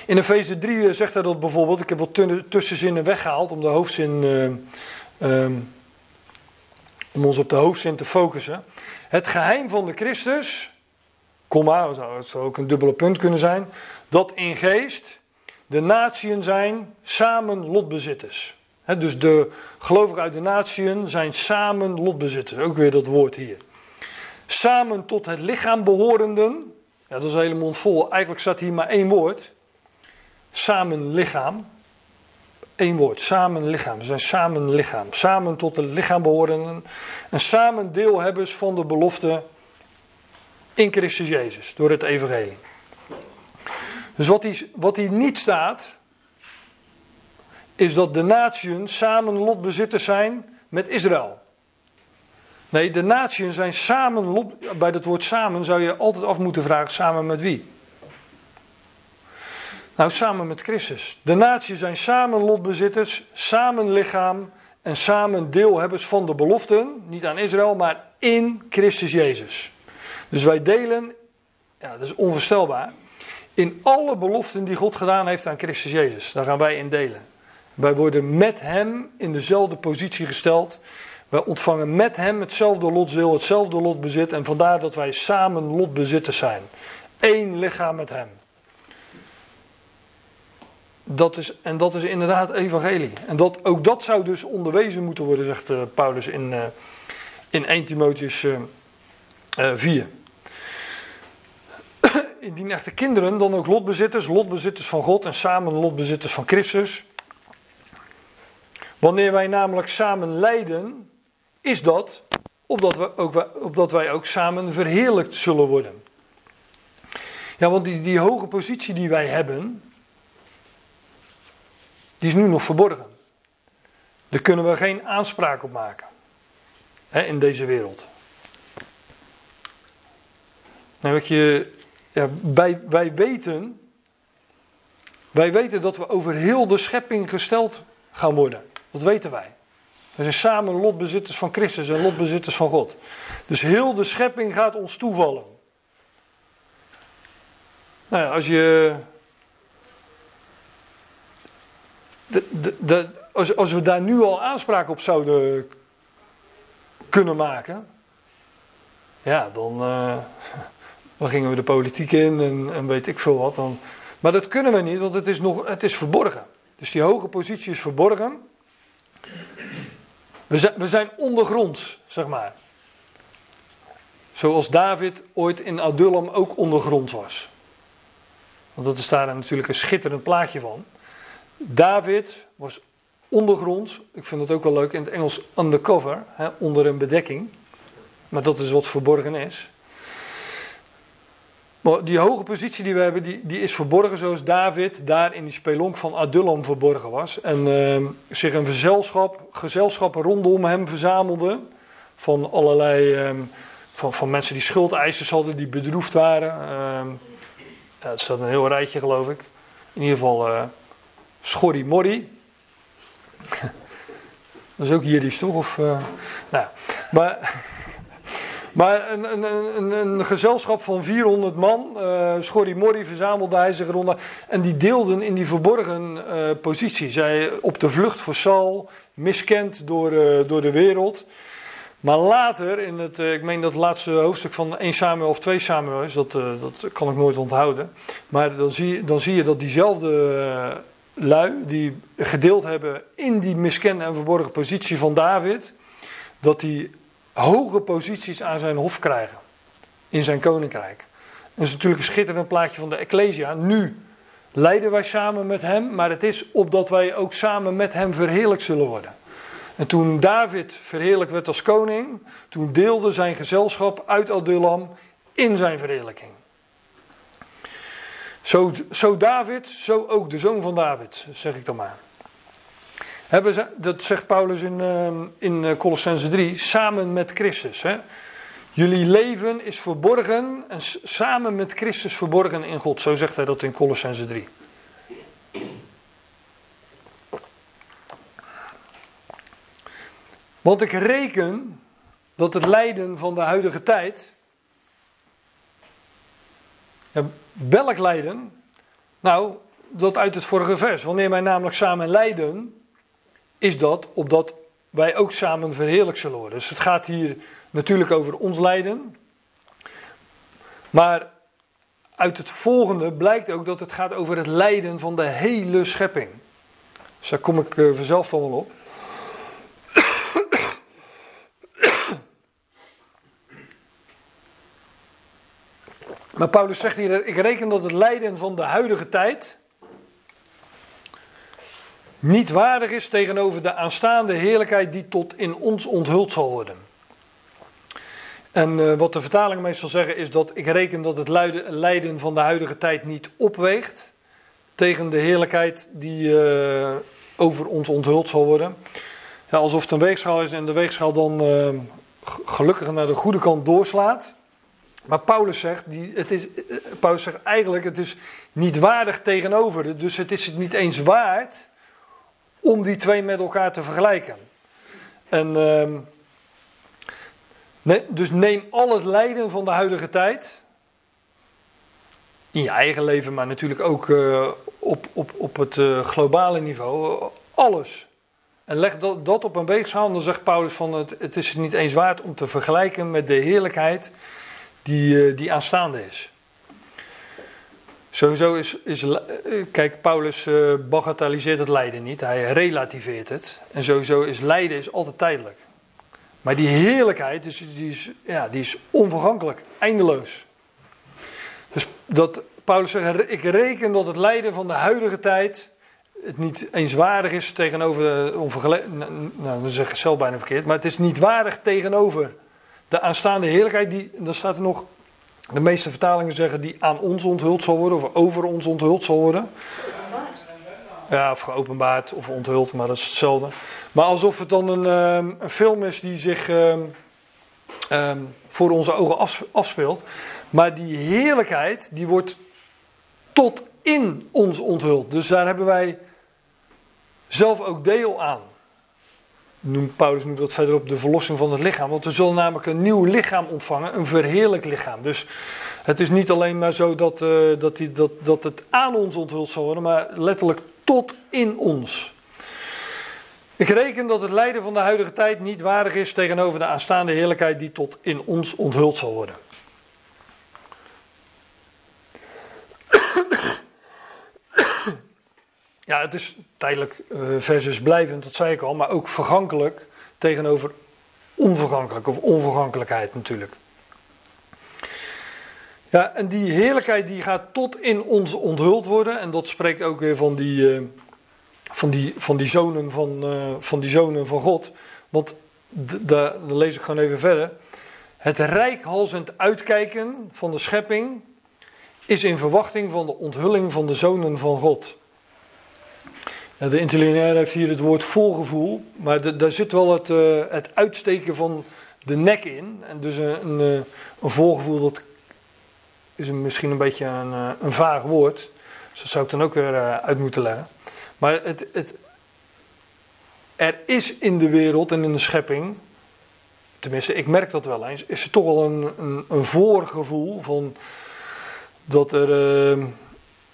In Efeze 3 zegt hij dat bijvoorbeeld. Ik heb wat tussenzinnen weggehaald om de hoofdzin. Uh, um, om ons op de hoofdzin te focussen. Het geheim van de Christus. Komma, het zou ook een dubbele punt kunnen zijn. Dat in geest de natieën zijn samen lotbezitters. dus de gelovigen uit de natieën zijn samen lotbezitters. Ook weer dat woord hier. Samen tot het lichaam behorenden. Ja, dat is een hele vol. Eigenlijk staat hier maar één woord. Samen lichaam. Eén woord. Samen lichaam. We zijn samen lichaam. Samen tot het lichaam behorenden. En samen deelhebbers van de belofte in Christus Jezus. Door het evangelie. Dus wat hier, wat hier niet staat, is dat de natieën samen lotbezitters zijn met Israël. Nee, de natieën zijn samen lot. Bij dat woord samen zou je altijd af moeten vragen: samen met wie? Nou, samen met Christus. De natieën zijn samen lotbezitters, samen lichaam en samen deelhebbers van de beloften. Niet aan Israël, maar in Christus Jezus. Dus wij delen, ja, dat is onvoorstelbaar in alle beloften die God gedaan heeft aan Christus Jezus. Daar gaan wij in delen. Wij worden met Hem in dezelfde positie gesteld. Wij ontvangen met Hem hetzelfde lotdeel, hetzelfde lotbezit. En vandaar dat wij samen lotbezitters zijn. Eén lichaam met Hem. Dat is, en dat is inderdaad evangelie. En dat, ook dat zou dus onderwezen moeten worden, zegt uh, Paulus in, uh, in 1 Timotheus uh, 4. Indien echte kinderen, dan ook lotbezitters, lotbezitters van God en samen lotbezitters van Christus. Wanneer wij namelijk samen lijden, is dat opdat, we ook, opdat wij ook samen verheerlijkt zullen worden. Ja, want die, die hoge positie die wij hebben, die is nu nog verborgen. Daar kunnen we geen aanspraak op maken hè, in deze wereld. Nou, wat je, ja, wij, wij, weten, wij weten dat we over heel de schepping gesteld gaan worden. Dat weten wij. We zijn samen lotbezitters van Christus en lotbezitters van God. Dus heel de schepping gaat ons toevallen. Nou ja, als je. De, de, de, als, als we daar nu al aanspraak op zouden kunnen maken. Ja, dan, uh, dan gingen we de politiek in en, en, weet ik veel wat. Dan. Maar dat kunnen we niet, want het is, nog, het is verborgen. Dus die hoge positie is verborgen. We zijn, we zijn ondergronds, zeg maar. Zoals David ooit in Adullam ook ondergronds was. Want dat is daar natuurlijk een schitterend plaatje van. David was ondergronds. Ik vind het ook wel leuk in het Engels undercover, hè, onder een bedekking. Maar dat is wat verborgen is. Maar die hoge positie die we hebben, die, die is verborgen zoals David daar in die spelonk van Adullam verborgen was. En uh, zich een gezelschap, gezelschappen rondom hem verzamelde. Van allerlei, uh, van, van mensen die schuldeisers hadden, die bedroefd waren. Uh, ja, het staat een heel rijtje geloof ik. In ieder geval uh, Schorri Morri. Dat is ook hier die toch? Of, uh, nou, maar maar een, een, een, een, gezelschap van 400 man, uh, Schorri Morri verzamelde hij zich rond. En die deelden in die verborgen uh, positie. Zij op de vlucht voor Saul, miskend door, uh, door de wereld. Maar later, in het, ik meen dat laatste hoofdstuk van 1 Samuel of 2 Samuel is, dat, dat kan ik nooit onthouden. Maar dan zie, dan zie je dat diezelfde lui, die gedeeld hebben in die miskende en verborgen positie van David, dat die hoge posities aan zijn hof krijgen. In zijn koninkrijk. Dat is natuurlijk een schitterend plaatje van de Ecclesia. Nu lijden wij samen met hem, maar het is opdat wij ook samen met hem verheerlijk zullen worden. En toen David verheerlijk werd als koning, toen deelde zijn gezelschap uit Adullam in zijn verheerlijking. Zo, zo David, zo ook de zoon van David, zeg ik dan maar dat zegt Paulus in, ehm, in eh, Colossense 3, samen met Christus. Jullie leven is verborgen en samen met Christus verborgen in God. Zo zegt hij dat in Colossense 3. Want ik reken dat het lijden van de huidige tijd. Ja, welk lijden? Nou, dat uit het vorige vers. Wanneer wij namelijk samen lijden, is dat opdat wij ook samen verheerlijk zullen worden. Dus het gaat hier natuurlijk over ons lijden. Maar uit het volgende blijkt ook dat het gaat over het lijden van de hele schepping. Dus daar kom ik uh, vanzelf wel op. Maar Paulus zegt hier: Ik reken dat het lijden van de huidige tijd niet waardig is tegenover de aanstaande heerlijkheid die tot in ons onthuld zal worden. En uh, wat de vertaling meestal zeggen is dat ik reken dat het lijden van de huidige tijd niet opweegt tegen de heerlijkheid die uh, over ons onthuld zal worden. Ja, alsof het een weegschaal is en de weegschaal dan uh, gelukkig naar de goede kant doorslaat. Maar Paulus zegt, die, het is, Paulus zegt eigenlijk, het is niet waardig tegenover. Dus het is het niet eens waard om die twee met elkaar te vergelijken. En, uh, dus neem al het lijden van de huidige tijd, in je eigen leven, maar natuurlijk ook uh, op, op, op het uh, globale niveau, alles. En leg dat, dat op een weegschaal dan zegt Paulus van het, het is het niet eens waard om te vergelijken met de heerlijkheid die, die aanstaande is. Sowieso is, is eh, kijk, Paulus uh, bagatelliseert het lijden niet, hij relativeert het. En sowieso is lijden is altijd tijdelijk. Maar die heerlijkheid is, die is, ja, die is onvergankelijk, eindeloos. Dus dat Paulus zegt, ik reken dat het lijden van de huidige tijd het niet eens waardig is tegenover nou, dan zeg ik zelf bijna verkeerd, maar het is niet waardig tegenover de aanstaande heerlijkheid. Die, dan staat er nog, de meeste vertalingen zeggen die aan ons onthuld zal worden of over ons onthuld zal worden. Ja, of geopenbaard of onthuld, maar dat is hetzelfde. Maar alsof het dan een, ehm, een film is die zich ehm, ehm, voor onze ogen afspeelt. Maar die heerlijkheid, die wordt tot in ons onthuld. Dus daar hebben wij zelf ook deel aan. Noemt Paulus nu dat verderop de verlossing van het lichaam. Want we zullen namelijk een nieuw lichaam ontvangen, een verheerlijk lichaam. Dus het is niet alleen maar zo dat, uh, dat, die, dat, dat het aan ons onthuld zal worden, maar letterlijk tot in ons. Ik reken dat het lijden van de huidige tijd niet waardig is tegenover de aanstaande heerlijkheid die tot in ons onthuld zal worden. Ja, het is tijdelijk uh, versus blijvend, dat zei ik al, maar ook vergankelijk tegenover onvergankelijk of onvergankelijkheid natuurlijk. Ja, en die heerlijkheid die gaat tot in ons onthuld worden. En dat spreekt ook weer van die, uh, van die, van die, zonen, van, uh, van die zonen van God. Want daar lees ik gewoon even verder. Het rijkhalzend uitkijken van de schepping is in verwachting van de onthulling van de zonen van God. De interlineair heeft hier het woord volgevoel, maar daar zit wel het, uh, het uitsteken van de nek in. En dus een, een, eh, een volgevoel, dat is misschien een beetje een, eh, een vaag woord. Dus dat zou ik dan ook weer uit moeten leggen. Maar het, het, er is in de wereld en in de schepping, tenminste ik merk dat wel eens, is er toch wel een, een, een voorgevoel van dat er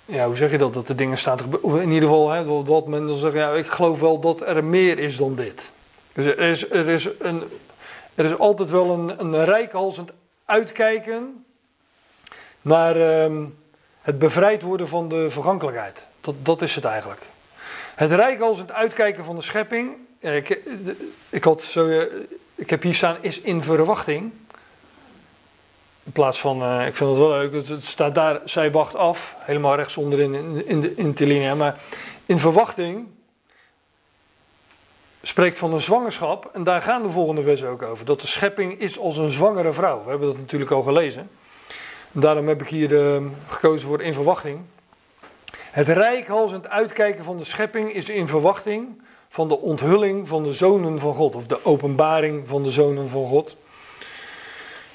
ja, hoe zeg je dat? Dat de dingen staan. Of in ieder geval, hè, dat men dan zegt, ja, ik geloof wel dat er meer is dan dit. Dus er is, er is, een, er is altijd wel een, een rijkhalsend uitkijken naar ehm, het bevrijd worden van de vergankelijkheid. Dat, dat is het eigenlijk. Het rijkhalsend uitkijken van de schepping. Ik, ik, had zo, ik heb hier staan, is in verwachting. In plaats van, uh, ik vind het wel leuk, het, staat daar, zij wacht af, helemaal rechts onderin in, in, de, in de linie. Maar in verwachting spreekt van een zwangerschap, en daar gaan de volgende versen ook over. Dat de schepping is als een zwangere vrouw. We hebben dat natuurlijk al gelezen. En daarom heb ik hier uh, gekozen voor in verwachting. Het rijkhalsend uitkijken van de schepping is in verwachting van de onthulling van de zonen van God, of de openbaring van de zonen van God.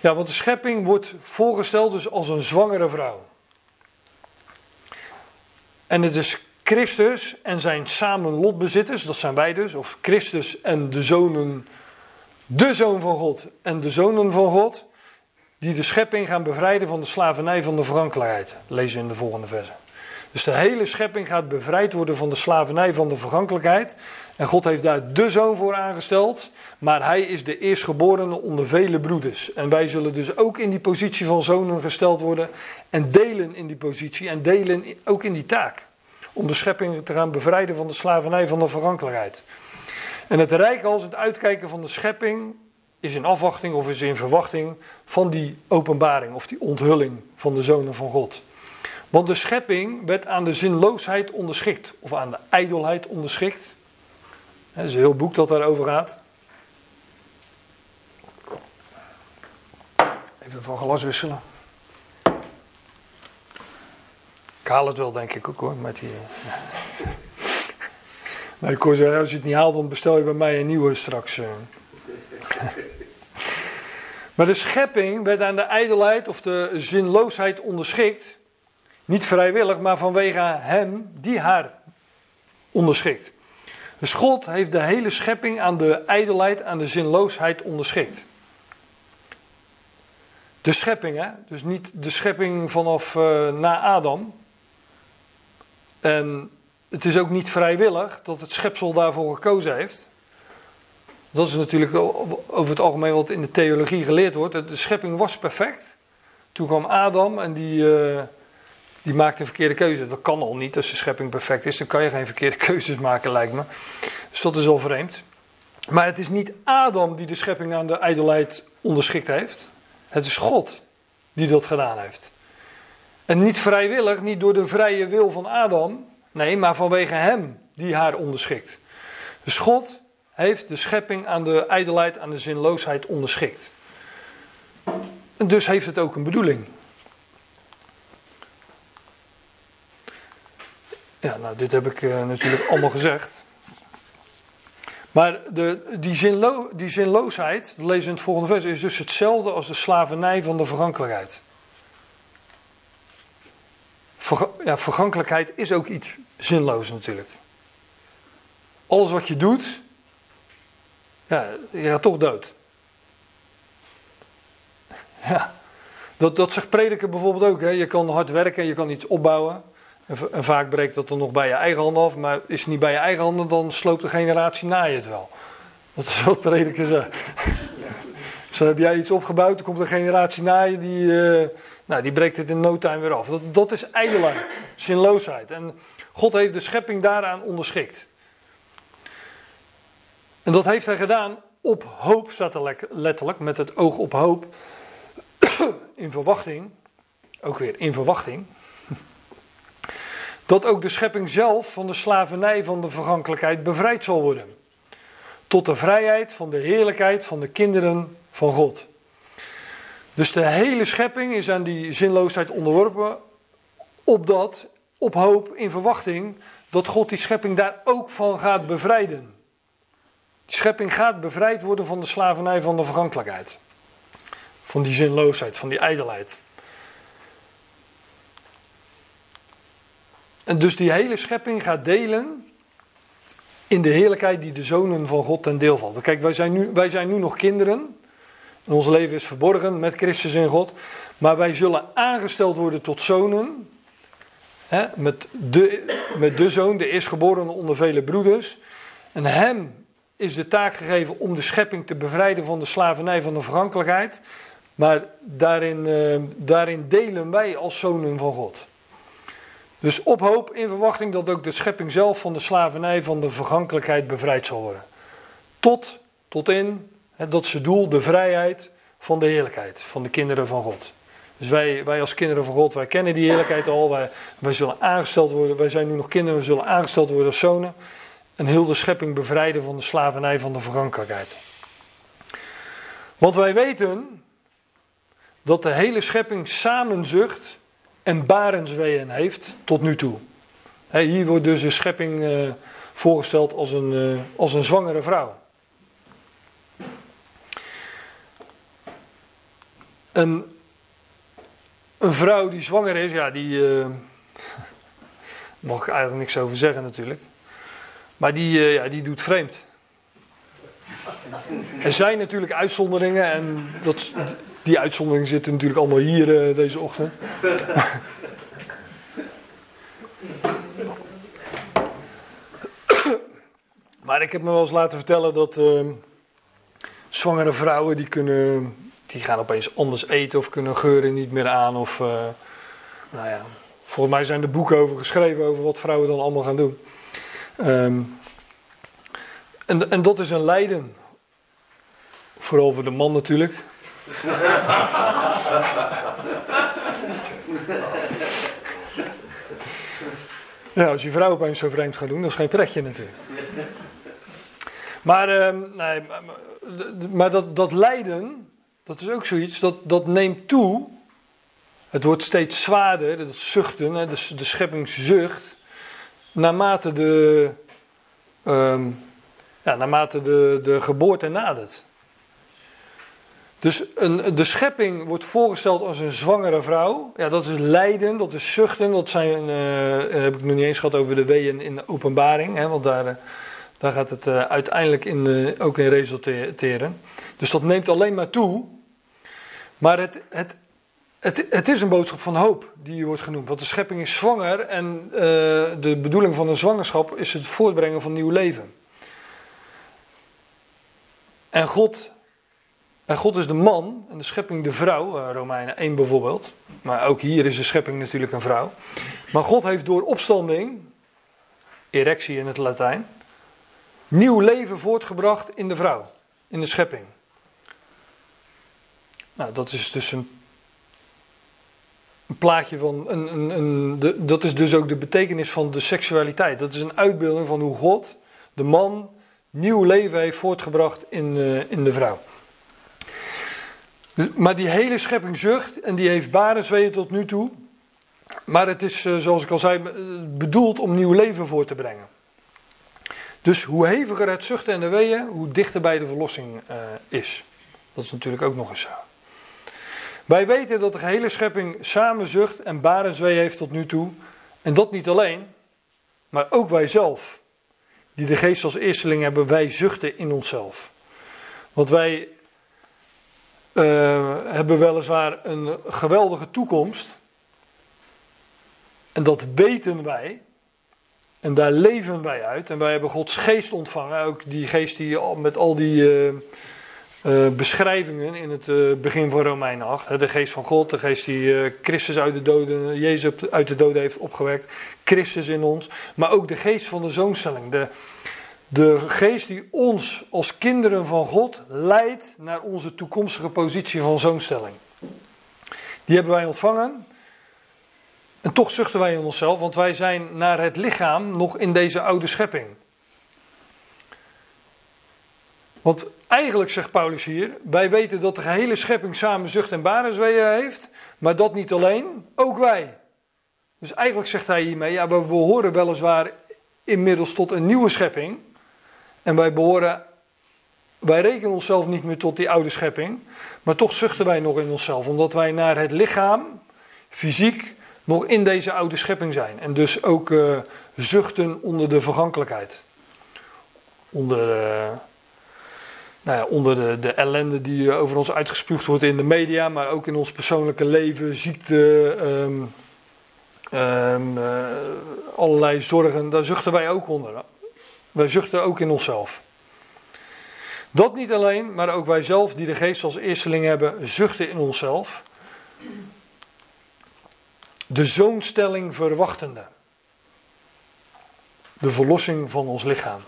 Ja, want de schepping wordt voorgesteld dus als een zwangere vrouw. En het is Christus en zijn samen lotbezitters, dat zijn wij dus, of Christus en de zonen, de zoon van God en de zonen van God, die de schepping gaan bevrijden van de slavernij van de vergankelijkheid. Lezen in de volgende verse. Dus de hele schepping gaat bevrijd worden van de slavernij van de vergankelijkheid. En God heeft daar de zoon voor aangesteld. Maar hij is de eerstgeborene onder vele broeders. En wij zullen dus ook in die positie van zonen gesteld worden. En delen in die positie. En delen ook in die taak. Om de schepping te gaan bevrijden van de slavernij van de vergankelijkheid. En het rijk als het uitkijken van de schepping is in afwachting of is in verwachting van die openbaring of die onthulling van de zonen van God. Want de schepping werd aan de zinloosheid onderschikt, of aan de ijdelheid onderschikt. Dat is een heel boek dat daarover gaat. Even van glas wisselen. Ik haal het wel, denk ik ook hoor. Met die, eh, nee, ik hoor zeggen, als je het niet haalt, dan bestel je bij mij een nieuwe straks. Eh. maar de schepping werd aan de ijdelheid of de zinloosheid onderschikt. Niet vrijwillig, maar vanwege hem die haar onderschikt. Dus God heeft de hele schepping aan de ijdelheid, aan de zinloosheid onderschikt. De schepping, hè? dus niet de schepping vanaf uh, na Adam. En het is ook niet vrijwillig dat het schepsel daarvoor gekozen heeft. Dat is natuurlijk over het algemeen wat in de theologie geleerd wordt. De schepping was perfect. Toen kwam Adam en die, uh, die maakt een verkeerde keuze. Dat kan al niet als de schepping perfect is. Dan kan je geen verkeerde keuzes maken, lijkt me. Dus dat is al vreemd. Maar het is niet Adam die de schepping aan de ijdelheid onderschikt heeft. Het is God die dat gedaan heeft. En niet vrijwillig, niet door de vrije wil van Adam, nee, maar vanwege hem die haar onderschikt. Dus God heeft de schepping aan de ijdelheid, aan de zinloosheid onderschikt. En dus heeft het ook een bedoeling. Ja, nou, dit heb ik uh, natuurlijk allemaal gezegd. Maar de, die, zinlo, die zinloosheid, lezen in het volgende vers, is dus hetzelfde als de slavernij van de vergankelijkheid. Ver, ja, vergankelijkheid is ook iets zinloos natuurlijk. Alles wat je doet, ja, je gaat toch dood. Ja, dat, dat zegt prediker bijvoorbeeld ook. Hè. Je kan hard werken, je kan iets opbouwen. En, vaak breekt dat dan nog bij je eigen handen af. Maar is het niet bij je eigen handen, dan sloopt de generatie na je het wel. Dat is wat prediker zegt. Zo heb jij iets opgebouwd, dan komt een generatie na je die, uh, nou, die breekt het in no time weer af. Dat, dat is ijdelheid, zinloosheid. En God heeft de schepping daaraan onderschikt. En dat heeft hij gedaan op hoop, staat er letterlijk, met het oog op hoop. In verwachting, ook weer in verwachting dat ook de schepping zelf van de slavernij van de vergankelijkheid bevrijd zal worden. Tot de vrijheid van de heerlijkheid van de kinderen van God. Dus de hele schepping is aan die zinloosheid onderworpen, opdat, op hoop, in verwachting, dat God die schepping daar ook van gaat bevrijden. Die schepping gaat bevrijd worden van de slavernij van de vergankelijkheid. Van die zinloosheid, van die ijdelheid. En dus die hele schepping gaat delen in de heerlijkheid die de zonen van God ten deel valt. Kijk, wij zijn nu, wij zijn nu nog kinderen. En ons leven is verborgen met Christus in God. Maar wij zullen aangesteld worden tot zonen. Hè, met, de, met de zoon, de eerstgeborene onder vele broeders. En hem is de taak gegeven om de schepping te bevrijden van de slavernij van de vergankelijkheid. Maar daarin, uh, daarin delen wij als zonen van God. Dus op hoop in verwachting dat ook de schepping zelf van de slavernij van de vergankelijkheid bevrijd zal worden. Tot, tot in, dat het doel, de vrijheid van de heerlijkheid, van de kinderen van God. Dus wij, wij als kinderen van God, wij kennen die heerlijkheid al, wij, wij zullen aangesteld worden, wij zijn nu nog kinderen, we zullen aangesteld worden als zonen. En heel de schepping bevrijden van de slavernij van de vergankelijkheid. Want wij weten dat de hele schepping samenzucht en barensweeën heeft tot nu toe. hier wordt dus de schepping uh, voorgesteld als een, uh, als een zwangere vrouw. Een, een vrouw die zwanger is, ja, die. Uh, mag ik eigenlijk niks over zeggen natuurlijk. Maar die, ja, die doet vreemd. Er zijn natuurlijk uitzonderingen en dat, die uitzonderingen zitten natuurlijk allemaal hier uh, deze ochtend. maar ik heb me wel eens laten vertellen dat uh, zwangere vrouwen die kunnen, die gaan opeens anders eten of kunnen geuren niet meer aan. Of, uh, nou ja, volgens mij zijn er boeken over geschreven over wat vrouwen dan allemaal gaan doen. Um, en, en dat is een lijden. Vooral voor de man natuurlijk. Ja, als je vrouw opeens zo vreemd gaat doen, dat is geen pretje natuurlijk. Maar, uh, nee, maar dat, dat lijden, dat is ook zoiets, dat, dat neemt toe. Het wordt steeds zwaarder, dat zuchten, de, de schepping zucht. Naarmate de, uh, ja, naarmate de, de geboorte nadert. Dus een, de schepping wordt voorgesteld als een zwangere vrouw. Ja, dat is lijden, dat is zuchten. Dat zijn, uh, heb ik nog niet eens gehad over de weeën in de openbaring. Hè, want daar, eh, daar gaat het uiteindelijk in, ook in resulteren. Dus dat neemt alleen maar toe. Maar het, het, het, het is een boodschap van hoop die hier wordt genoemd. Want de schepping is zwanger en de bedoeling van een zwangerschap is het voortbrengen van nieuw leven. En God en God is de man en de schepping de vrouw, eh, Romeinen 1 bijvoorbeeld. Maar ook hier is de schepping natuurlijk een vrouw. Maar God heeft door opstanding, erectie in het Latijn, nieuw leven voortgebracht in de vrouw, in de schepping. Nou, dat is dus een, plaatje van. Een, een, een, de, dat is dus ook de betekenis van de seksualiteit. Dat is een uitbeelding van hoe God, de man, nieuw leven heeft voortgebracht in, uh, in de vrouw. Maar die hele schepping zucht en die heeft barensweeën tot nu toe. Maar het is, uh, zoals ik al zei, bedoeld om nieuw leven voor te brengen. Dus hoe heviger het zuchten en de weeën, hoe dichter bij de verlossing uh, is. Dat is natuurlijk ook nog eens zo. Wij weten dat de gehele schepping samen zucht en barenswee heeft tot nu toe. En dat niet alleen, maar ook wij zelf. Die de geest als eersteling hebben, wij zuchten in onszelf. Want wij uh, hebben weliswaar een geweldige toekomst. En dat weten wij. En daar leven wij uit. En wij hebben Gods geest ontvangen. Ook die geest die met al die uh, uh, beschrijvingen in het begin van Romeinen 8. Hè, de geest van God, de geest die Christus uit de doden, Jezus uit de doden heeft opgewekt. Christus in ons. Maar ook de geest van de zoonstelling. De, de geest die ons als kinderen van God leidt naar onze toekomstige positie van zoonstelling. Die hebben wij ontvangen. En toch zuchten wij in onszelf, want wij zijn naar het lichaam nog in deze oude schepping. Want eigenlijk zegt Paulus hier, wij weten dat de gehele schepping samen zucht en barensweeën heeft, maar dat niet alleen, ook wij. Dus eigenlijk zegt hij hiermee, ja, we behoren weliswaar inmiddels tot een nieuwe schepping. En wij behoren, wij rekenen onszelf niet meer tot die oude schepping, maar toch zuchten wij nog in onszelf, omdat wij naar het lichaam, fysiek, nog in deze oude schepping zijn. En dus ook uh, zuchten onder de vergankelijkheid. Onder, uh, nou ja, onder de, de ellende die over ons uitgespuugd wordt in de media, maar ook in ons persoonlijke leven, ziekte, um, uh, allerlei zorgen. Daar zuchten wij ook onder. Wij zuchten ook in onszelf. Dat niet alleen, maar ook wij zelf, die de geest als eersteling hebben, zuchten in onszelf de zoonstelling verwachtende. De verlossing van ons lichaam.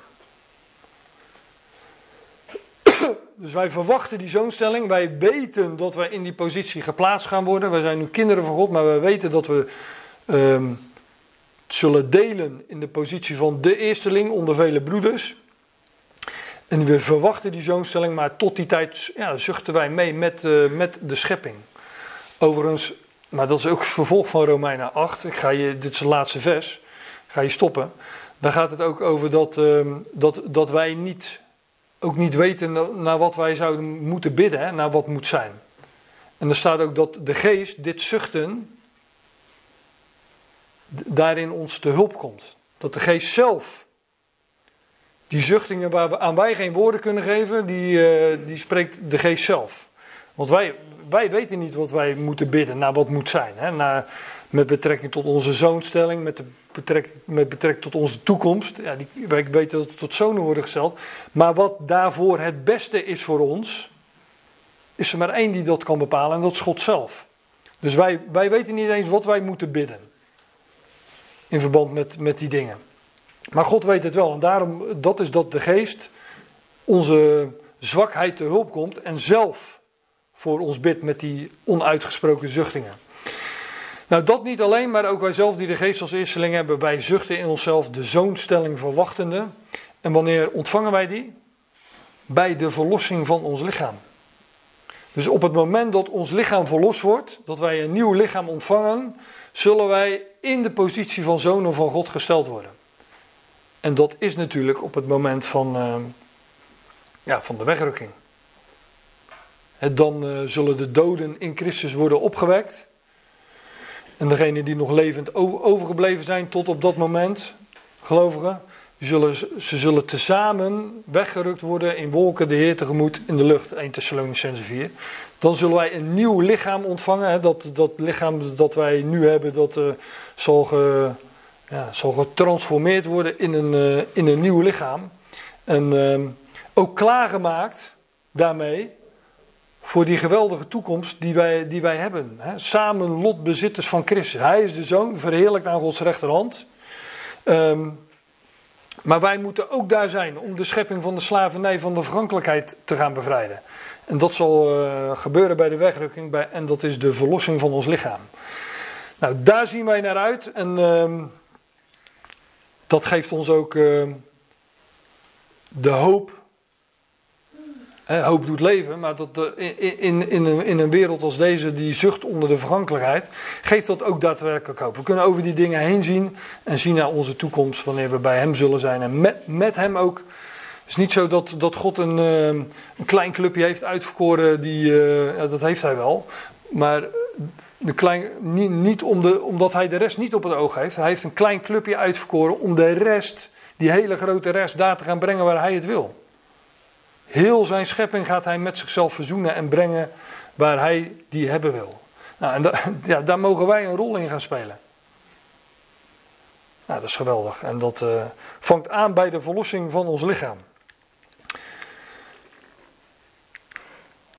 Dus wij verwachten die zoonstelling. Wij weten dat wij in die positie geplaatst gaan worden. Wij zijn nu kinderen van God, maar wij weten dat we um, zullen delen in de positie van de eersteling onder vele broeders. En we verwachten die zoonstelling, maar tot die tijd ja, zuchten wij mee met, uh, met de schepping. Overigens maar dat is ook vervolg van Romeinen 8. Ik ga je, dit is de laatste vers. Ga je stoppen. Daar gaat het ook over dat, uh, dat, dat wij niet, ook niet weten naar wat wij zouden moeten bidden, naar wat moet zijn. En er staat ook dat de geest, dit zuchten, daarin ons te hulp komt. Dat de geest zelf, die zuchtingen waar we aan wij geen woorden kunnen geven, die, uh, die spreekt de geest zelf. Want wij, wij weten niet wat wij moeten bidden, naar wat moet zijn. Hè? Naar, met betrekking tot onze zoonstelling, met, de betrekking, met betrekking tot onze toekomst. Ja, die, wij weten dat we tot zonen worden gesteld. Maar wat daarvoor het beste is voor ons, is er maar één die dat kan bepalen en dat is God zelf. Dus wij, wij weten niet eens wat wij moeten bidden. In verband met, met die dingen. Maar God weet het wel. En daarom, dat is dat de geest onze zwakheid te hulp komt en zelf voor ons bidt met die onuitgesproken zuchtingen. Nou, dat niet alleen, maar ook wij zelf die de geest als eersteling hebben, wij zuchten in onszelf de zoonstelling verwachtende. En wanneer ontvangen wij die? Bij de verlossing van ons lichaam. Dus op het moment dat ons lichaam verlost wordt, dat wij een nieuw lichaam ontvangen, zullen wij in de positie van zonen van God gesteld worden. En dat is natuurlijk op het moment van, uh, ja, van de wegrukking. Dan uh, zullen de doden in Christus worden opgewekt. En degenen die nog levend overgebleven zijn tot op dat moment, gelovigen, zullen, ze zullen tezamen weggerukt worden in wolken de Heer tegemoet in de lucht. 1 Thessalonicense 4. Dan zullen wij een nieuw lichaam ontvangen. Hè. Dat, dat lichaam dat wij nu hebben, dat uh, zal, ge, ja, zal getransformeerd worden in een, uh, in een nieuw lichaam. En uh, ook klaargemaakt daarmee voor die geweldige toekomst die wij, die wij hebben. Hè? Samen lotbezitters van Christus. Hij is de zoon, verheerlijkt aan Gods rechterhand. Um, maar wij moeten ook daar zijn om de schepping van de slavernij, van de vergankelijkheid te gaan bevrijden. En dat zal uh, gebeuren bij de wegrukking bij, en dat is de verlossing van ons lichaam. Nou, daar zien wij naar uit. En ehm, dat geeft ons ook ehm, de hoop. Hoop doet leven, maar dat, in, in, in, een, in een wereld als deze, die zucht onder de vergankelijkheid, geeft dat ook daadwerkelijk hoop. We kunnen over die dingen heen zien en zien naar onze toekomst wanneer we bij Hem zullen zijn. En met, met Hem ook. Het is niet zo dat, dat God een, ehm, een klein clubje heeft uitverkoren, die, ja, dat heeft Hij wel. Maar klein, niet, omdat hij de rest niet op het oog heeft. Hij heeft een klein clubje uitverkoren om de rest, die hele grote rest, daar te gaan brengen waar hij het wil. Heel zijn schepping gaat hij met zichzelf verzoenen en brengen waar hij die hebben wil. Nou, en ja, daar mogen wij een rol in gaan spelen. Nou, dat is geweldig. En dat uh, vangt aan bij de verlossing van ons lichaam.